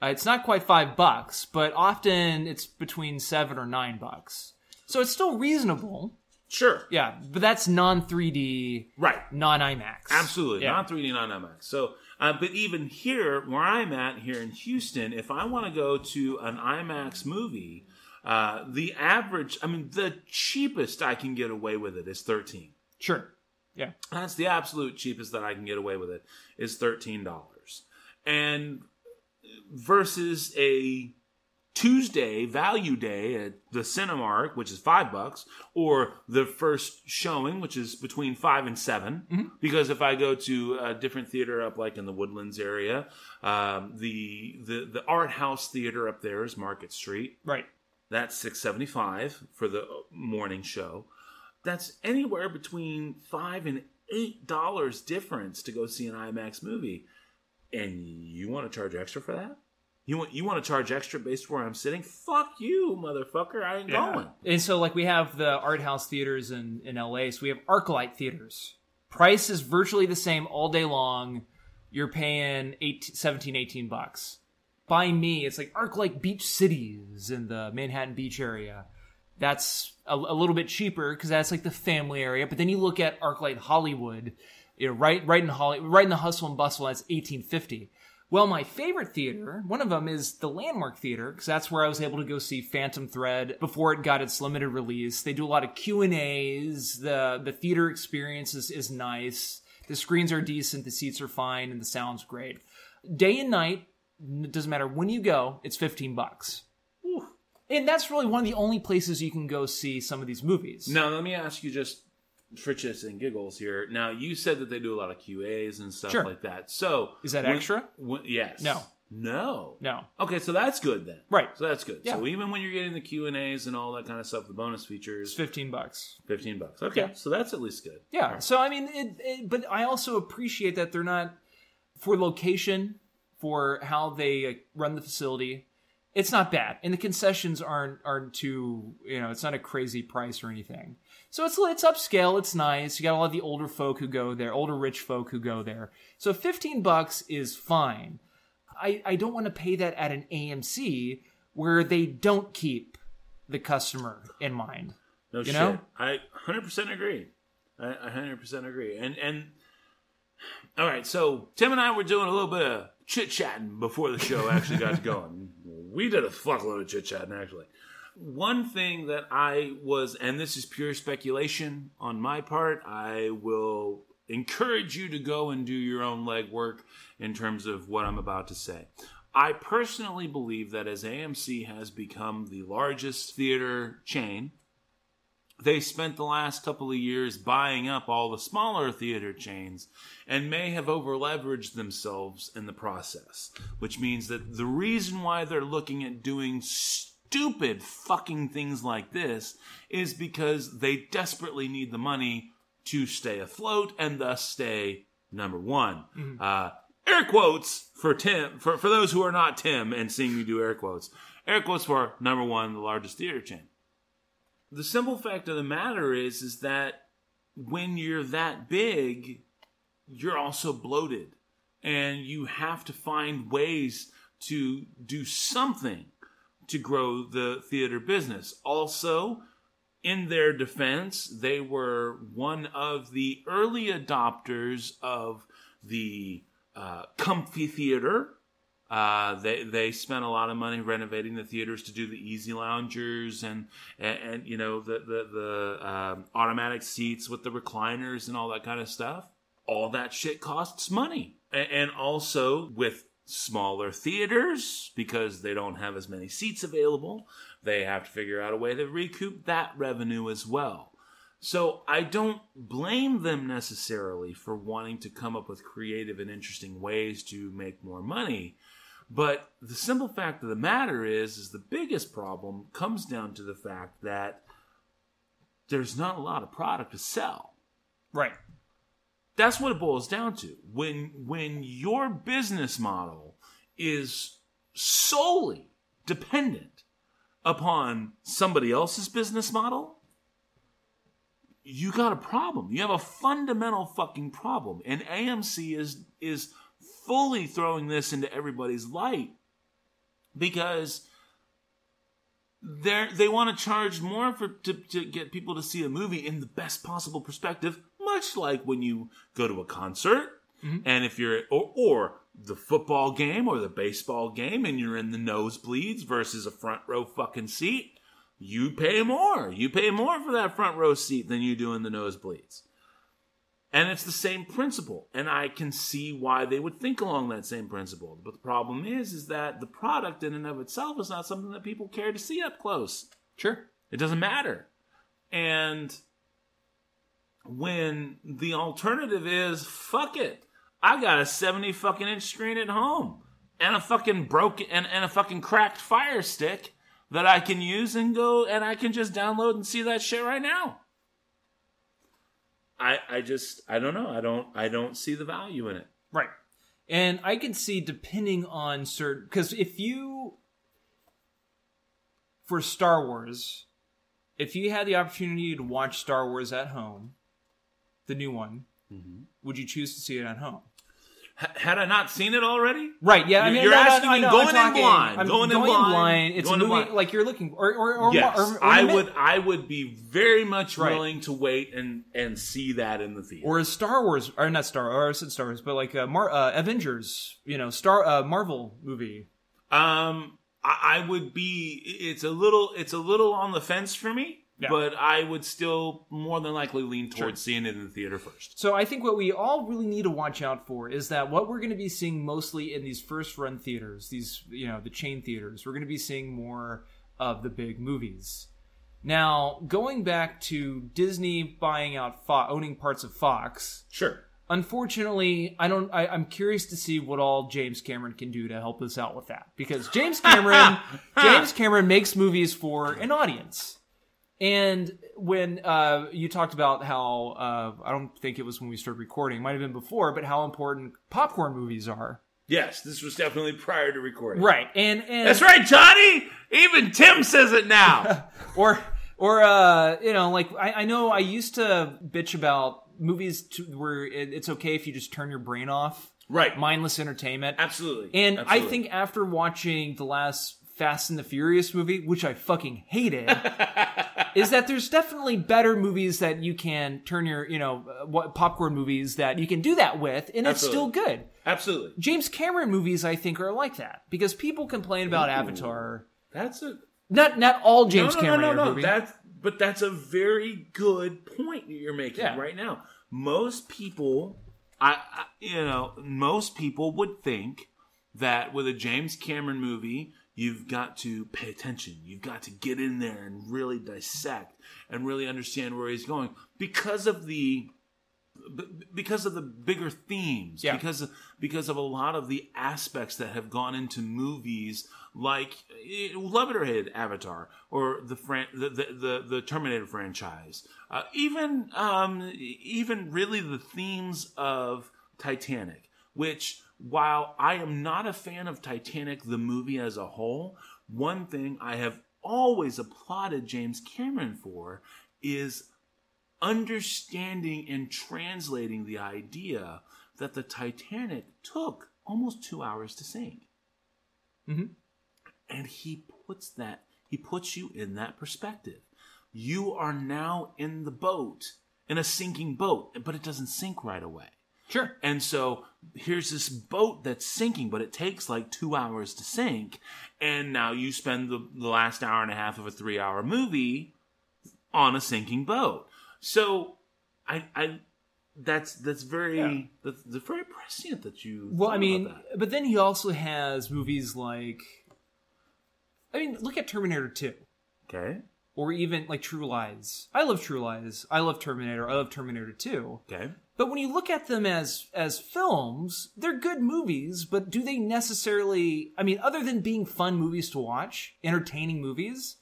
uh, it's not quite five bucks, but often it's between seven or nine bucks. So it's still reasonable. sure, Yeah, but that's non 3D, right. non IMAX. Absolutely, Yeah. not 3D, non IMAX. So, uh, but even here, where I'm at, here in Houston, if I want to go to an IMAX movie, uh, the average, I mean, the cheapest I can get away with it is 13. Sure. Yeah. That's the absolute cheapest that I can get away with it is thirteen dollars, and versus a Tuesday value day at the Cinemark, which is five bucks, or the first showing, which is between five and 7 Because if I go to a different theater up, like in the Woodlands area, um, the the the art house theater up there is Market Street. Right. That's six seventy five for the morning show. That's anywhere between five and eight dollars difference to go see an IMAX movie, and you want to charge extra for that? You want you want to charge extra based where I'm sitting? Fuck you, motherfucker! I ain't going. And so, like, we have the art house theaters in, in LA. So we have ArcLight theaters. Price is virtually the same all day long. You're paying 18, 17, 18 bucks. By me, it's like ArcLight Beach Cities in the Manhattan Beach area. That's a, a little bit cheaper because that's like the family area. But then you look at ArcLight Hollywood, you know, right, right in Holly, right in the hustle and bustle. That's 1850. Well, my favorite theater, one of them is the Landmark Theater, because that's where I was able to go see Phantom Thread before it got its limited release. They do a lot of Q and A's. the The theater experience is, is nice. The screens are decent. The seats are fine, and the sound's great. Day and night, it doesn't matter when you go. It's fifteen bucks, and that's really one of the only places you can go see some of these movies. Now let me ask you just for chits and giggles here. Now you said that they do a lot of QAs and stuff Sure. like that. So Is that when- extra? when- yes. No. No. No. Okay, so that's good then. Right. So that's good. So even when you're getting the Q and A's and all that kind of stuff, the bonus features, It's fifteen bucks. fifteen bucks. Okay, Yeah. so that's at least good. Yeah. So I mean, it, it, but I also appreciate that they're not for location, for how they uh, run the facility. It's not bad, and the concessions aren't aren't too you know it's not a crazy price or anything. So it's it's upscale. It's nice. You got a lot of the older folk who go there, older rich folk who go there. So fifteen bucks is fine. I I don't want to pay that at an AMC where they don't keep the customer in mind. No shit. know? I 100% agree. I, I 100% agree. And and all right, so Tim and I were doing a little bit of chit chatting before the show actually got going. We did a fuckload of chit chatting actually. One thing that I was, and this is pure speculation on my part, I will encourage you to go and do your own legwork in terms of what I'm about to say. I personally believe that as AMC has become the largest theater chain, they spent the last couple of years buying up all the smaller theater chains and may have overleveraged themselves in the process. Which means that the reason why they're looking at doing stupid fucking things like this is because they desperately need the money to stay afloat and thus stay number one. Uh, air quotes for Tim, for, for those who are not Tim and seeing me do air quotes. Air quotes for number one, the largest theater chain the simple fact of the matter is is that when you're that big you're also bloated. And you have to find ways to do something to grow the theater business. Also in their defense they were one of the early adopters of the uh, comfy theater uh, they they spent a lot of money renovating the theaters to do the easy loungers and and, and you know the the, the um, automatic seats with the recliners and all that kind of stuff. All that shit costs money, and, and also with smaller theaters because they don't have as many seats available, they have to figure out a way to recoup that revenue as well. So I don't blame them necessarily for wanting to come up with creative and interesting ways to make more money. But the simple fact of the matter is, is the biggest problem comes down to the fact that there's not a lot of product to sell. Right. That's what it boils down to. When when your business model is solely dependent upon somebody else's business model, you got a problem. You have a fundamental fucking problem. And AMC is is fully throwing this into everybody's light because they they want to charge more for to, to get people to see a movie in the best possible perspective, much like when you go to a concert mm-hmm. and if you're or, or the football game or the baseball game and you're in the nosebleeds versus a front row fucking seat, you pay more. You pay more for that front row seat than you do in the nosebleeds. And it's the same principle. And I can see why they would think along that same principle. But the problem is, is that the product in and of itself is not something that people care to see up close. Sure. It doesn't matter. And when the alternative is, fuck it. I got a 70 fucking inch screen at home and a fucking broken and, and a fucking cracked fire stick that I can use and go and I can just download and see that shit right now. I I just I don't know. I don't I don't see the value in it. Right. And I can see depending on certain because if you for Star Wars, if you had the opportunity to watch Star Wars at home, the new one, mm-hmm. would you choose to see it at home? Had I not seen it already? Right. Yeah. I You're- mean, you're no, asking no, me going in talking- blind, I'm going in going blind, It's going a movie blind. like you're looking, or or, or, Yes, or, or I would. I would be very much Right. willing to wait and and see that in the theater. or a Star Wars, or not Star, or I said Star Wars, but like a Mar- uh, Avengers, you know, Star uh, Marvel movie. Um, I, I would be. It's a little. It's a little on the fence for me. Yeah. But I would still more than likely lean towards seeing it in the theater first. So I think what we all really need to watch out for is that what we're going to be seeing mostly in these first run theaters, these you know the chain theaters, we're going to be seeing more of the big movies. Now, going back to Disney buying out, Fo- owning parts of Fox, Sure. unfortunately, I don't. I, I'm curious to see what all James Cameron can do to help us out with that because James Cameron, James Cameron makes movies for an audience. And when uh, you talked about how uh, I don't think it was when we started recording, it might have been before, but how important popcorn movies are. Yes, this was definitely prior to recording. Right, and and That's right, Johnny. Even Tim says it now. or or uh, you know, like I, I know I used to bitch about movies to, where it, it's okay if you just turn your brain off, right. mindless entertainment. Absolutely. And Absolutely. I think after watching the last Fast and the Furious movie, which I fucking hated, is that there's definitely better movies that you can turn your, you know, uh, what popcorn movies that you can do that with, and it's still good. Absolutely. James Cameron movies, I think, are like that because people complain about Avatar. That's a Not not all James no, no, Cameron no, no, no. movies. That's but that's a very good point that you're making Yeah. right now. Most people, I, I, you know, most people would think that with a James Cameron movie, you've got to pay attention. You've got to get in there and really dissect and really understand where he's going because of the because of the bigger themes Yeah. because of, because of a lot of the aspects that have gone into movies like love it or hate it avatar or the fran- the, the, the, the terminator franchise uh, even um, even really the themes of titanic which while i am not a fan of titanic the movie as a whole one thing i have always applauded james cameron for is understanding and translating the idea that the Titanic took almost two hours to sink. Mhm. And he puts that, he puts you in that perspective. You are now in the boat, in a sinking boat, but it doesn't sink right away. Sure. And so here's this boat that's sinking, but it takes like two hours to sink. And now you spend the, the last hour and a half of a three hour movie on a sinking boat. So I, I, that's, that's very, Yeah. that's, that's very prescient that you. Well, I mean, but then he also has movies like, I mean, look at Terminator Two. okay. Or even like True Lies. I love True Lies. I love Terminator. I love Terminator 2. Okay. But when you look at them as as films, they're good movies, but do they necessarily I mean other than being fun movies to watch, entertaining movies,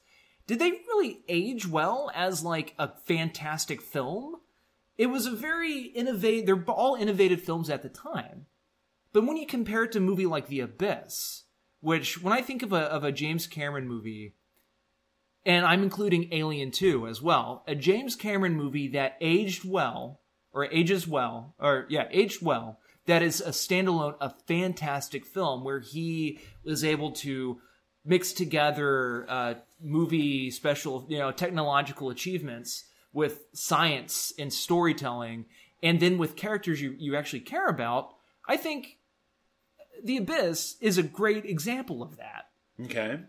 did they really age well as like a fantastic film? It was a very innovative they're all innovative films at the time. But when you compare it to a movie like The Abyss, which when I think of a of a James Cameron movie, and I'm including Alien 2 as well, a James Cameron movie that aged well, or ages well, or yeah, aged well, that is a standalone, a fantastic film where he was able to mix together uh, movie special, you know, technological achievements with science and storytelling, and then with characters you, you actually care about. I think The Abyss is a great example of that. Okay.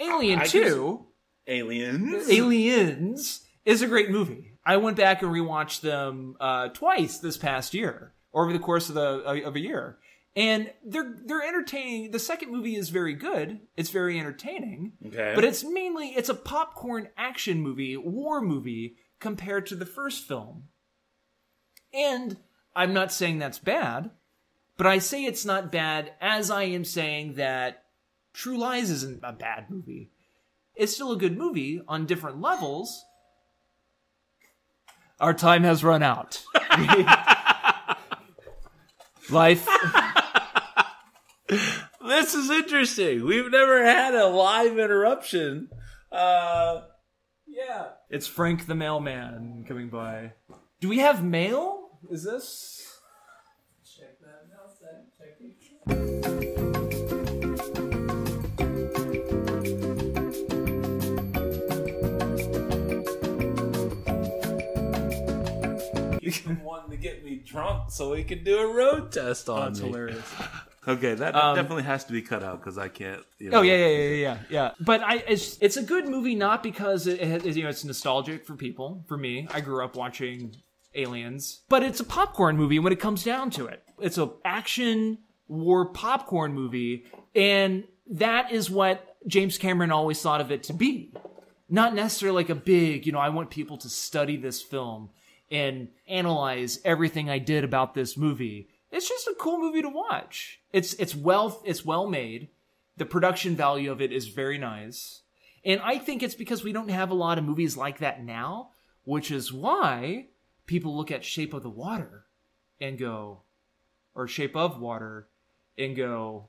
Alien I 2, Aliens. Aliens, is a great movie. I went back and rewatched them uh, twice this past year, over the course of the of a year, and they're they're entertaining. The second movie is very good. It's very entertaining, Okay. but it's mainly it's a popcorn action movie, war movie compared to the first film. And I'm not saying that's bad, but I say it's not bad as I am saying that True Lies isn't a bad movie. It's still a good movie on different levels. Our time has run out. Life. This is interesting. We've never had a live interruption. Uh, yeah. It's Frank the mailman coming by. Do we have mail? Is this? Check that mail set. Check He's been wanting to get me drunk so we can do a road test on That's me. hilarious. Okay, that Um, definitely has to be cut out because I can't. You know, Oh yeah, yeah, yeah, yeah, yeah. But I, it's it's a good movie not because it, it you know it's nostalgic for people. For me, I grew up watching Aliens, but it's a popcorn movie when it comes down to it. It's an action war popcorn movie, and that is what James Cameron always thought of it to be. Not necessarily like a big, you know, I want people to study this film and analyze everything I did about this movie. It's just a cool movie to watch. It's it's well it's well made. The production value of it is very nice. And I think it's because we don't have a lot of movies like that now, which is why people look at Shape of the Water and go or Shape of Water and go,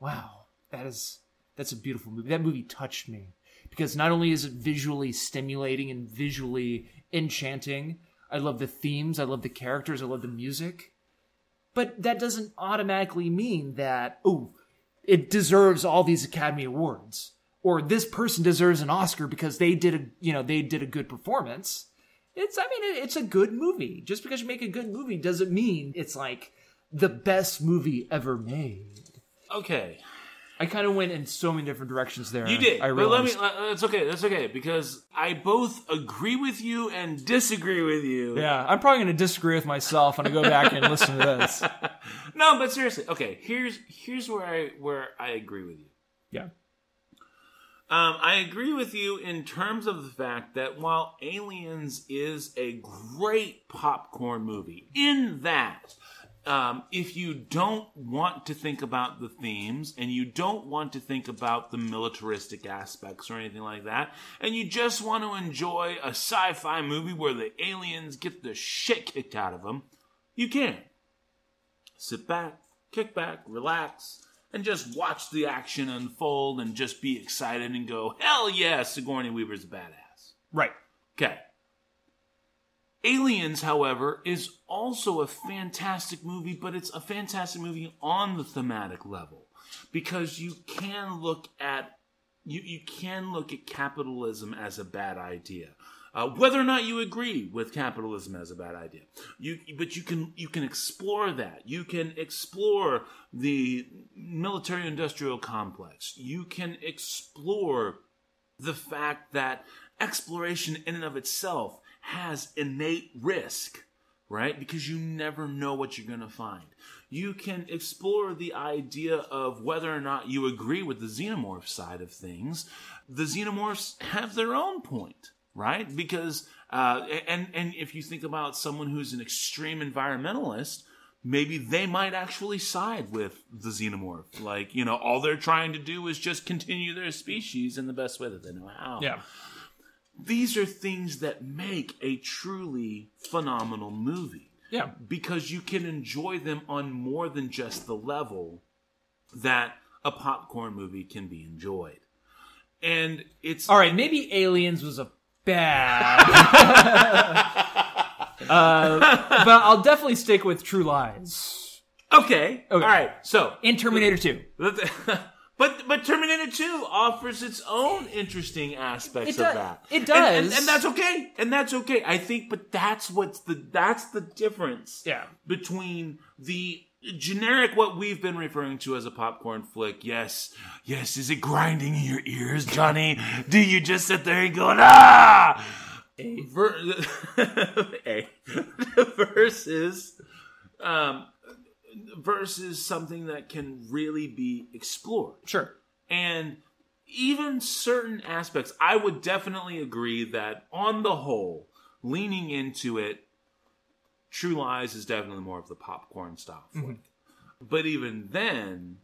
"Wow, that is that's a beautiful movie. That movie touched me." Because not only is it visually stimulating and visually enchanting, I love the themes, I love the characters, I love the music. But that doesn't automatically mean that, oh, it deserves all these Academy Awards. Or this person deserves an Oscar because they did a you know, they did a good performance. It's I mean it's a good movie. Just because you make a good movie doesn't mean it's like the best movie ever made. Okay. I kind of went in so many different directions there. You did, I but let me. realized. Uh, okay. That's okay because I both agree with you and disagree with you. Yeah, I'm probably going to disagree with myself when I go back and listen to this. No, but seriously, okay. Here's here's where I where I agree with you. Yeah. Um, I agree with you in terms of the fact that while Aliens is a great popcorn movie, in that um, if you don't want to think about the themes and you don't want to think about the militaristic aspects or anything like that, and you just want to enjoy a sci fi movie where the aliens get the shit kicked out of them, you can. Sit back, kick back, relax, and just watch the action unfold and just be excited and go, hell yeah, Sigourney Weaver's a badass. Right. Okay. Aliens, however, is also a fantastic movie, but it's a fantastic movie on the thematic level because you can look at you, you can look at capitalism as a bad idea. Uh, whether or not you agree with capitalism as a bad idea, you but you can you can explore that. You can explore the military-industrial complex. You can explore the fact that exploration in and of itself has innate risk, right? Because you never know what you're going to find. You can explore the idea of whether or not you agree with the xenomorph side of things. The xenomorphs have their own point, right? Because, uh, and, and if you think about someone who's an extreme environmentalist, maybe they might actually side with the xenomorph. Like, you know, all they're trying to do is just continue their species in the best way that they know how. Yeah. These are things that make a truly phenomenal movie Yeah. because you can enjoy them on more than just the level that a popcorn movie can be enjoyed. and it's All right, maybe Aliens was a bad. uh, but I'll definitely stick with True Lies okay. All right, so in Terminator 2. But but Terminator 2 offers its own interesting aspects It of that. it And- and, does. and that's okay. And that's okay. I think, but that's what's the that's the difference. Yeah. Between the generic what we've been referring to as a popcorn flick. Yes, yes. Is it grinding in your ears, Johnny? Do you just sit there and go ah? Ver- A. versus um versus something that can really be explored. Sure. and even certain aspects i would definitely agree that on the whole leaning into it true lies is definitely more of the popcorn style flick. Mm-hmm. But even then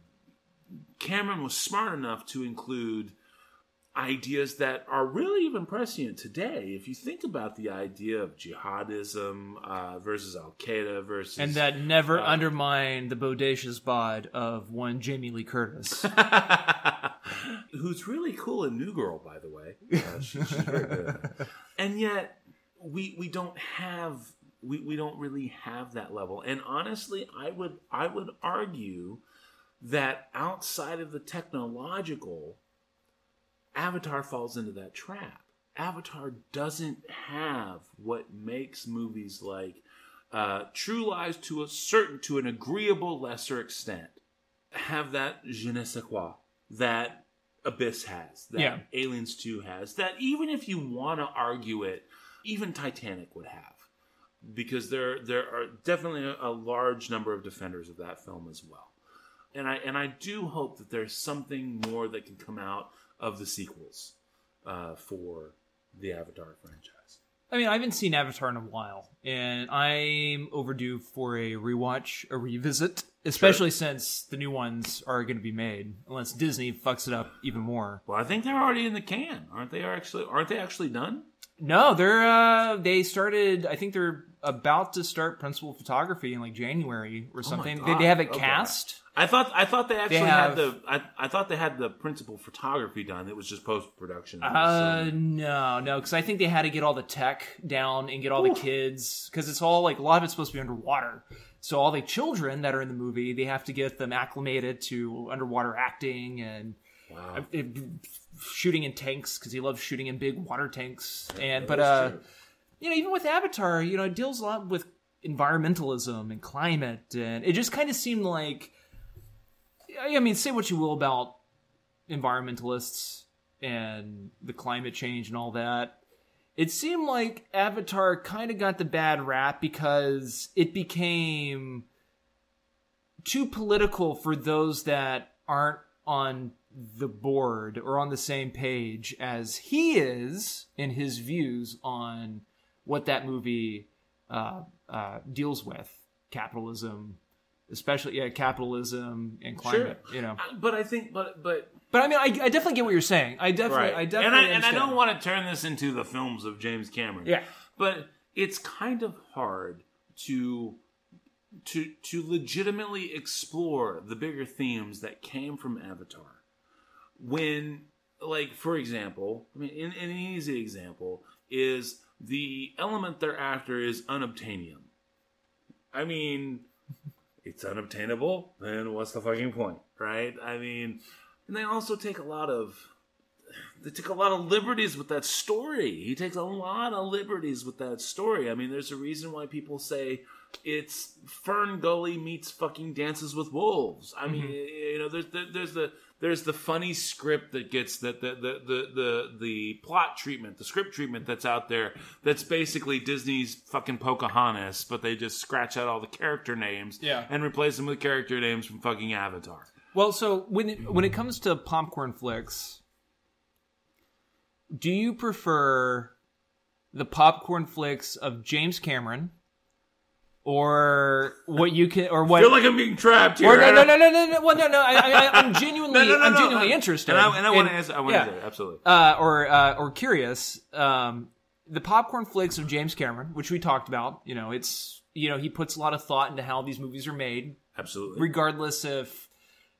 cameron was smart enough to include ideas that are really even prescient today if you think about the idea of jihadism uh, versus al-qaeda versus And that never undermined the bodacious bod of one Jamie Lee Curtis. who's really cool in New Girl, by the way. Uh, she- she's very good. And yet, we we don't have we, we don't really have that level. And honestly, I would I would argue that outside of the technological, Avatar falls into that trap. Avatar doesn't have what makes movies like uh, True Lies to a certain to an agreeable lesser extent have that je ne sais quoi that Abyss has, that Yeah. Aliens 2 has, that even if you want to argue it, even Titanic would have. Because there there are definitely a, a large number of defenders of that film as well. And I and I do hope that there's something more that can come out of the sequels uh, for the Avatar franchise. I mean, I haven't seen Avatar in a while, and I'm overdue for a rewatch, a revisit, especially since the new ones are going to be made, unless Disney fucks it up even more. Well, I think they're already in the can, aren't they? Are Actually, aren't they actually done? No, they're uh they started. I think they're about to start principal photography in like January or something. they, they have it Oh, God. cast. I thought I thought they actually have- had the I, I thought they had the principal photography done. It was just post production. Uh, no, no, because I think they had to get all the tech down and get all the kids because it's all like a lot of it's supposed to be underwater. So all the children that are in the movie, they have to get them acclimated to underwater acting and wow. uh, shooting in tanks because he loves shooting in big water tanks. And but uh, true. you know, even with Avatar, you know, it deals a lot with environmentalism and climate, and it just kind of seemed like, I mean, say what you will about environmentalists and the climate change and all that. It seemed like Avatar kind of got the bad rap because it became too political for those that aren't on the board or on the same page as he is in his views on what that movie uh, uh, deals with capitalism, especially yeah, capitalism and climate. You know, But I think, but but but I mean, I, I definitely get what you're saying. I definitely, right. I and definitely, I and I don't want to turn this into the films of James Cameron. Yeah. but it's kind of hard to to to legitimately explore the bigger themes that came from Avatar. When, like, for example, I mean, in, in an easy example is the element they're after is unobtainium. I mean, it's unobtainable. Then what's the fucking point, right? I mean, and they also take a lot of they take a lot of liberties with that story. He takes a lot of liberties with that story. I mean, there's a reason why people say it's Fern Gully meets fucking Dances with Wolves. I mean, mm-hmm. you know, there's there's the there's the funny script that gets that the the, the the the plot treatment, the script treatment that's out there. That's basically Disney's fucking Pocahontas, but they just scratch out all the character names Yeah. and replace them with character names from fucking Avatar. Well, so when it, when it comes to popcorn flicks, do you prefer the popcorn flicks of James Cameron, or what you can, or I what? feel like I'm being trapped here. or no, no, no, no, no, no, well, no, no. I, I, I'm genuinely, No, no, no, I'm no, genuinely interested, and I, and I want to answer. I want yeah. to answer absolutely. uh, or uh, or curious. Um, the popcorn flicks of James Cameron, which we talked about. You know, it's you know he puts a lot of thought into how these movies are made, Absolutely. regardless if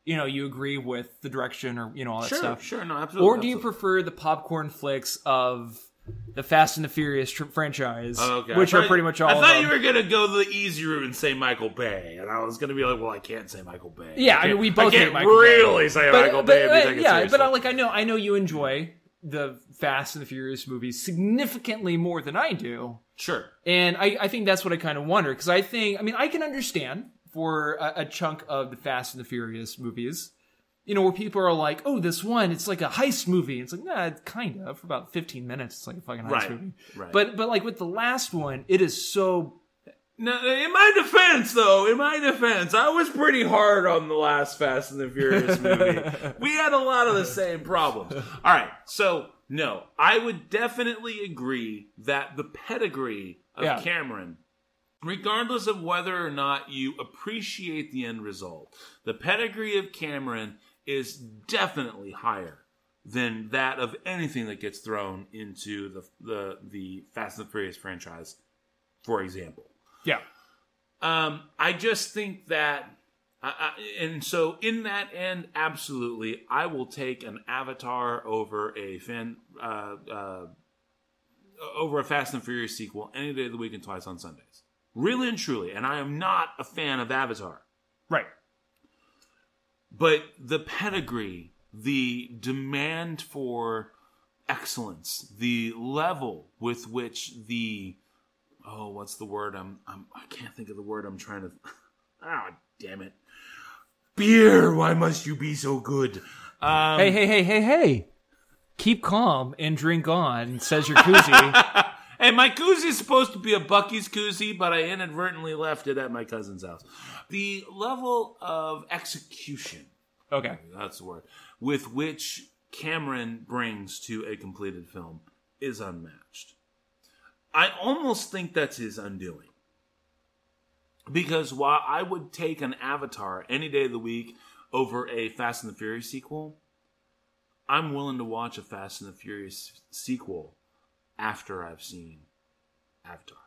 you know you agree with the direction or you know all that Sure, stuff. sure, no, absolutely. Or do you prefer the popcorn flicks of the Fast and the Furious tr- franchise, Okay. which I are pretty much all? I of thought you were gonna go the easy route and say Michael Bay, and I was gonna be like, "Well, I can't say Michael Bay." Yeah, I can't- mean, we both I can't Michael Bay. really say Michael Bay. and be uh, yeah, seriously. but I, like I know, I know you enjoy the Fast and the Furious movies significantly more than I do, sure. and I, I think that's what I kind of wonder because I think, I mean, I can understand for a, a chunk of the Fast and the Furious movies, you know, where people are like, "Oh, this one, it's like a heist movie." It's like, nah, kind of for about fifteen minutes. It's like a fucking heist Right, movie. right. But but like with the last one, it is so No, in my defense, though, in my defense, I was pretty hard on the last Fast and the Furious movie. we had a lot of the same problems. All right, so no, I would definitely agree that the pedigree of Yeah. Cameron, regardless of whether or not you appreciate the end result, the pedigree of Cameron is definitely higher than that of anything that gets thrown into the the the Fast and the Furious franchise, for example. yeah. Um, I just think that, I, I, and so in that end, absolutely, I will take an Avatar over a fan, uh, uh, over a Fast and Furious sequel any day of the week and twice on Sundays. Really and truly, and I am not a fan of Avatar, Right. But the pedigree, the demand for excellence, the level with which the oh, what's the word? I'm, I'm I can't think of the word I'm trying to. Ah, damn it! Beer, why must you be so good? Um, Hey, hey, hey, hey, hey. Keep calm and drink on, says your koozie. Hey, my koozie is supposed to be a Buc-ee's koozie, but I inadvertently left it at my cousin's house. The level of execution okay. that's the word, with which Cameron brings to a completed film is unmatched. I almost think that's his undoing. Because while I would take an Avatar any day of the week over a Fast and the Furious sequel, I'm willing to watch a Fast and the Furious sequel after I've seen Avatar.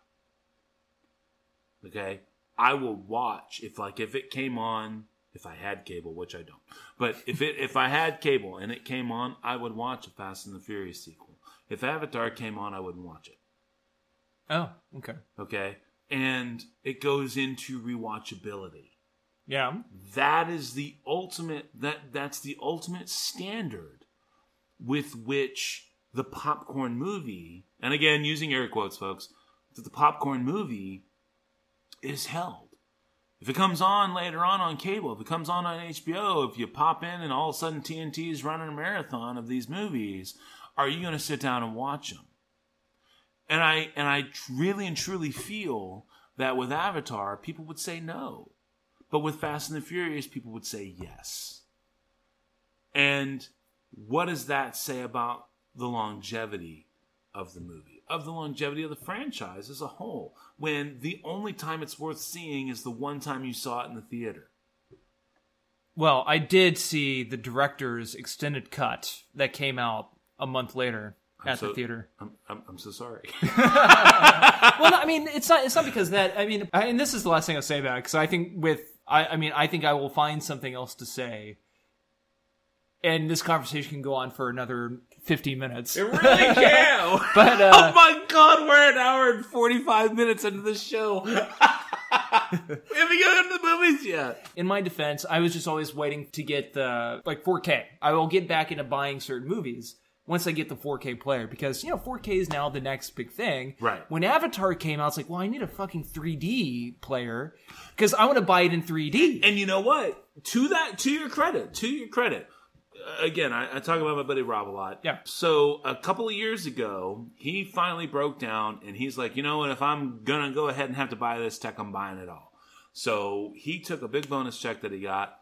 Okay? I will watch if like if it came on if I had cable, which I don't. But if it if I had cable and it came on, I would watch a Fast and the Furious sequel. If Avatar came on, I wouldn't watch it. Oh, okay. Okay? And it goes into rewatchability. Yeah. That is the ultimate that that's the ultimate standard with which the popcorn movie, and again using air quotes folks, that the popcorn movie is held. If it comes on later on on cable, if it comes on on HBO, if you pop in and all of a sudden TNT is running a marathon of these movies, are you going to sit down and watch them? And I and I really and truly feel that with Avatar, people would say no, but with Fast and the Furious, people would say yes. And what does that say about the longevity of the movie, of the longevity of the franchise as a whole, when the only time it's worth seeing is the one time you saw it in the theater? Well, I did see the director's extended cut that came out a month later at so- the theater. I'm, I'm, I'm so sorry. well, no, I mean, it's not. It's not because that. I mean, I, and this is the last thing I'll say about it because I think with. I, I mean, I think I will find something else to say, and this conversation can go on for another fifteen minutes. it really can. But oh uh, my god, we're an hour and 45 minutes into the show. we haven't gotten to the movies yet. in my defense, I was just always waiting to get the like 4K. I will get back into buying certain movies once I get the 4K player because you know 4K is now the next big thing. Right. When Avatar came out, it's like, well, I need a fucking 3D player because I want to buy it in 3D. And you know what? To that, to your credit, to your credit. Again, I, I talk about my buddy Rob a lot. Yeah. So a couple of years ago, he finally broke down, and he's like, you know what? If I'm gonna go ahead and have to buy this tech, I'm buying it all. So he took a big bonus check that he got,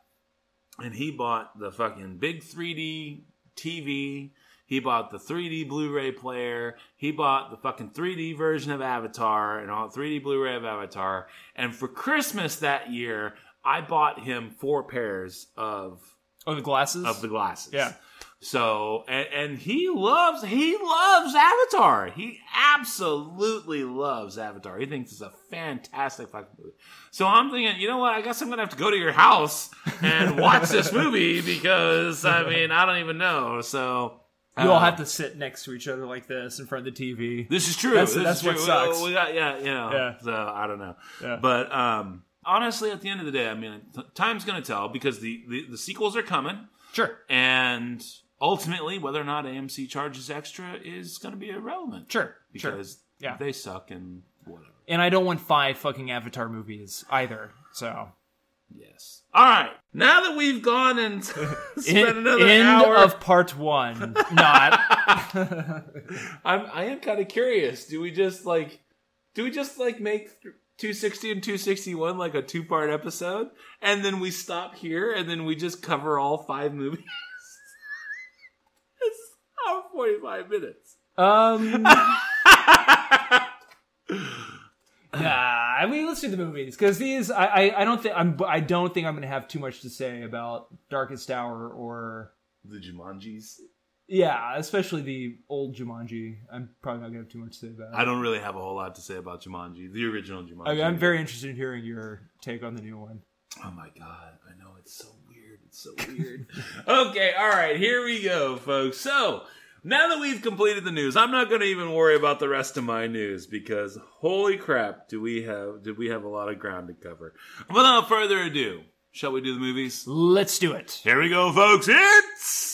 and he bought the fucking big 3D TV. He bought the 3D Blu-ray player. He bought the fucking 3D version of Avatar and all 3D Blu-ray of Avatar. And for Christmas that year, I bought him four pairs of oh, the glasses. of the glasses. Yeah. So and, and he loves he loves Avatar. He absolutely loves Avatar. He thinks it's a fantastic fucking movie. So I'm thinking, you know what? I guess I'm gonna have to go to your house and watch this movie because I mean I don't even know. So You all uh, have to sit next to each other like this in front of the TV. This is true. That's- This that's is what true. sucks. We got yeah, you know. Yeah. So I don't know. Yeah. But um honestly at the end of the day, I mean time's going to tell because the, the the sequels are coming Sure. and ultimately whether or not AMC charges extra is going to be irrelevant. Sure. Sure. Because Yeah. they suck and whatever. And I don't want five fucking Avatar movies either. So Yes. All right. Now that we've gone and spent En- another end hour of part one. Not. I'm I am kind of curious. Do we just like do we just like make 260 and 261 like a two-part episode and then we stop here and then we just cover all five movies? it's hour 45 minutes. Um. Nah, I mean, let's do the movies because these. I, I, I don't think I'm. I don't think I'm going to have too much to say about Darkest Hour or The Jumanjis. Yeah, especially the old Jumanji. I'm probably not going to have too much to say about. it. I don't really have a whole lot to say about Jumanji, the original Jumanji. I I'm very interested in hearing your take on the new one. Oh my god, I know it's so weird. It's so weird. okay, all right, here we go, folks. So, now that we've completed the news, I'm not going to even worry about the rest of my news because holy crap, do we have did we have a lot of ground to cover. Without further ado, shall we do the movies? Let's do it. Here we go, folks. It's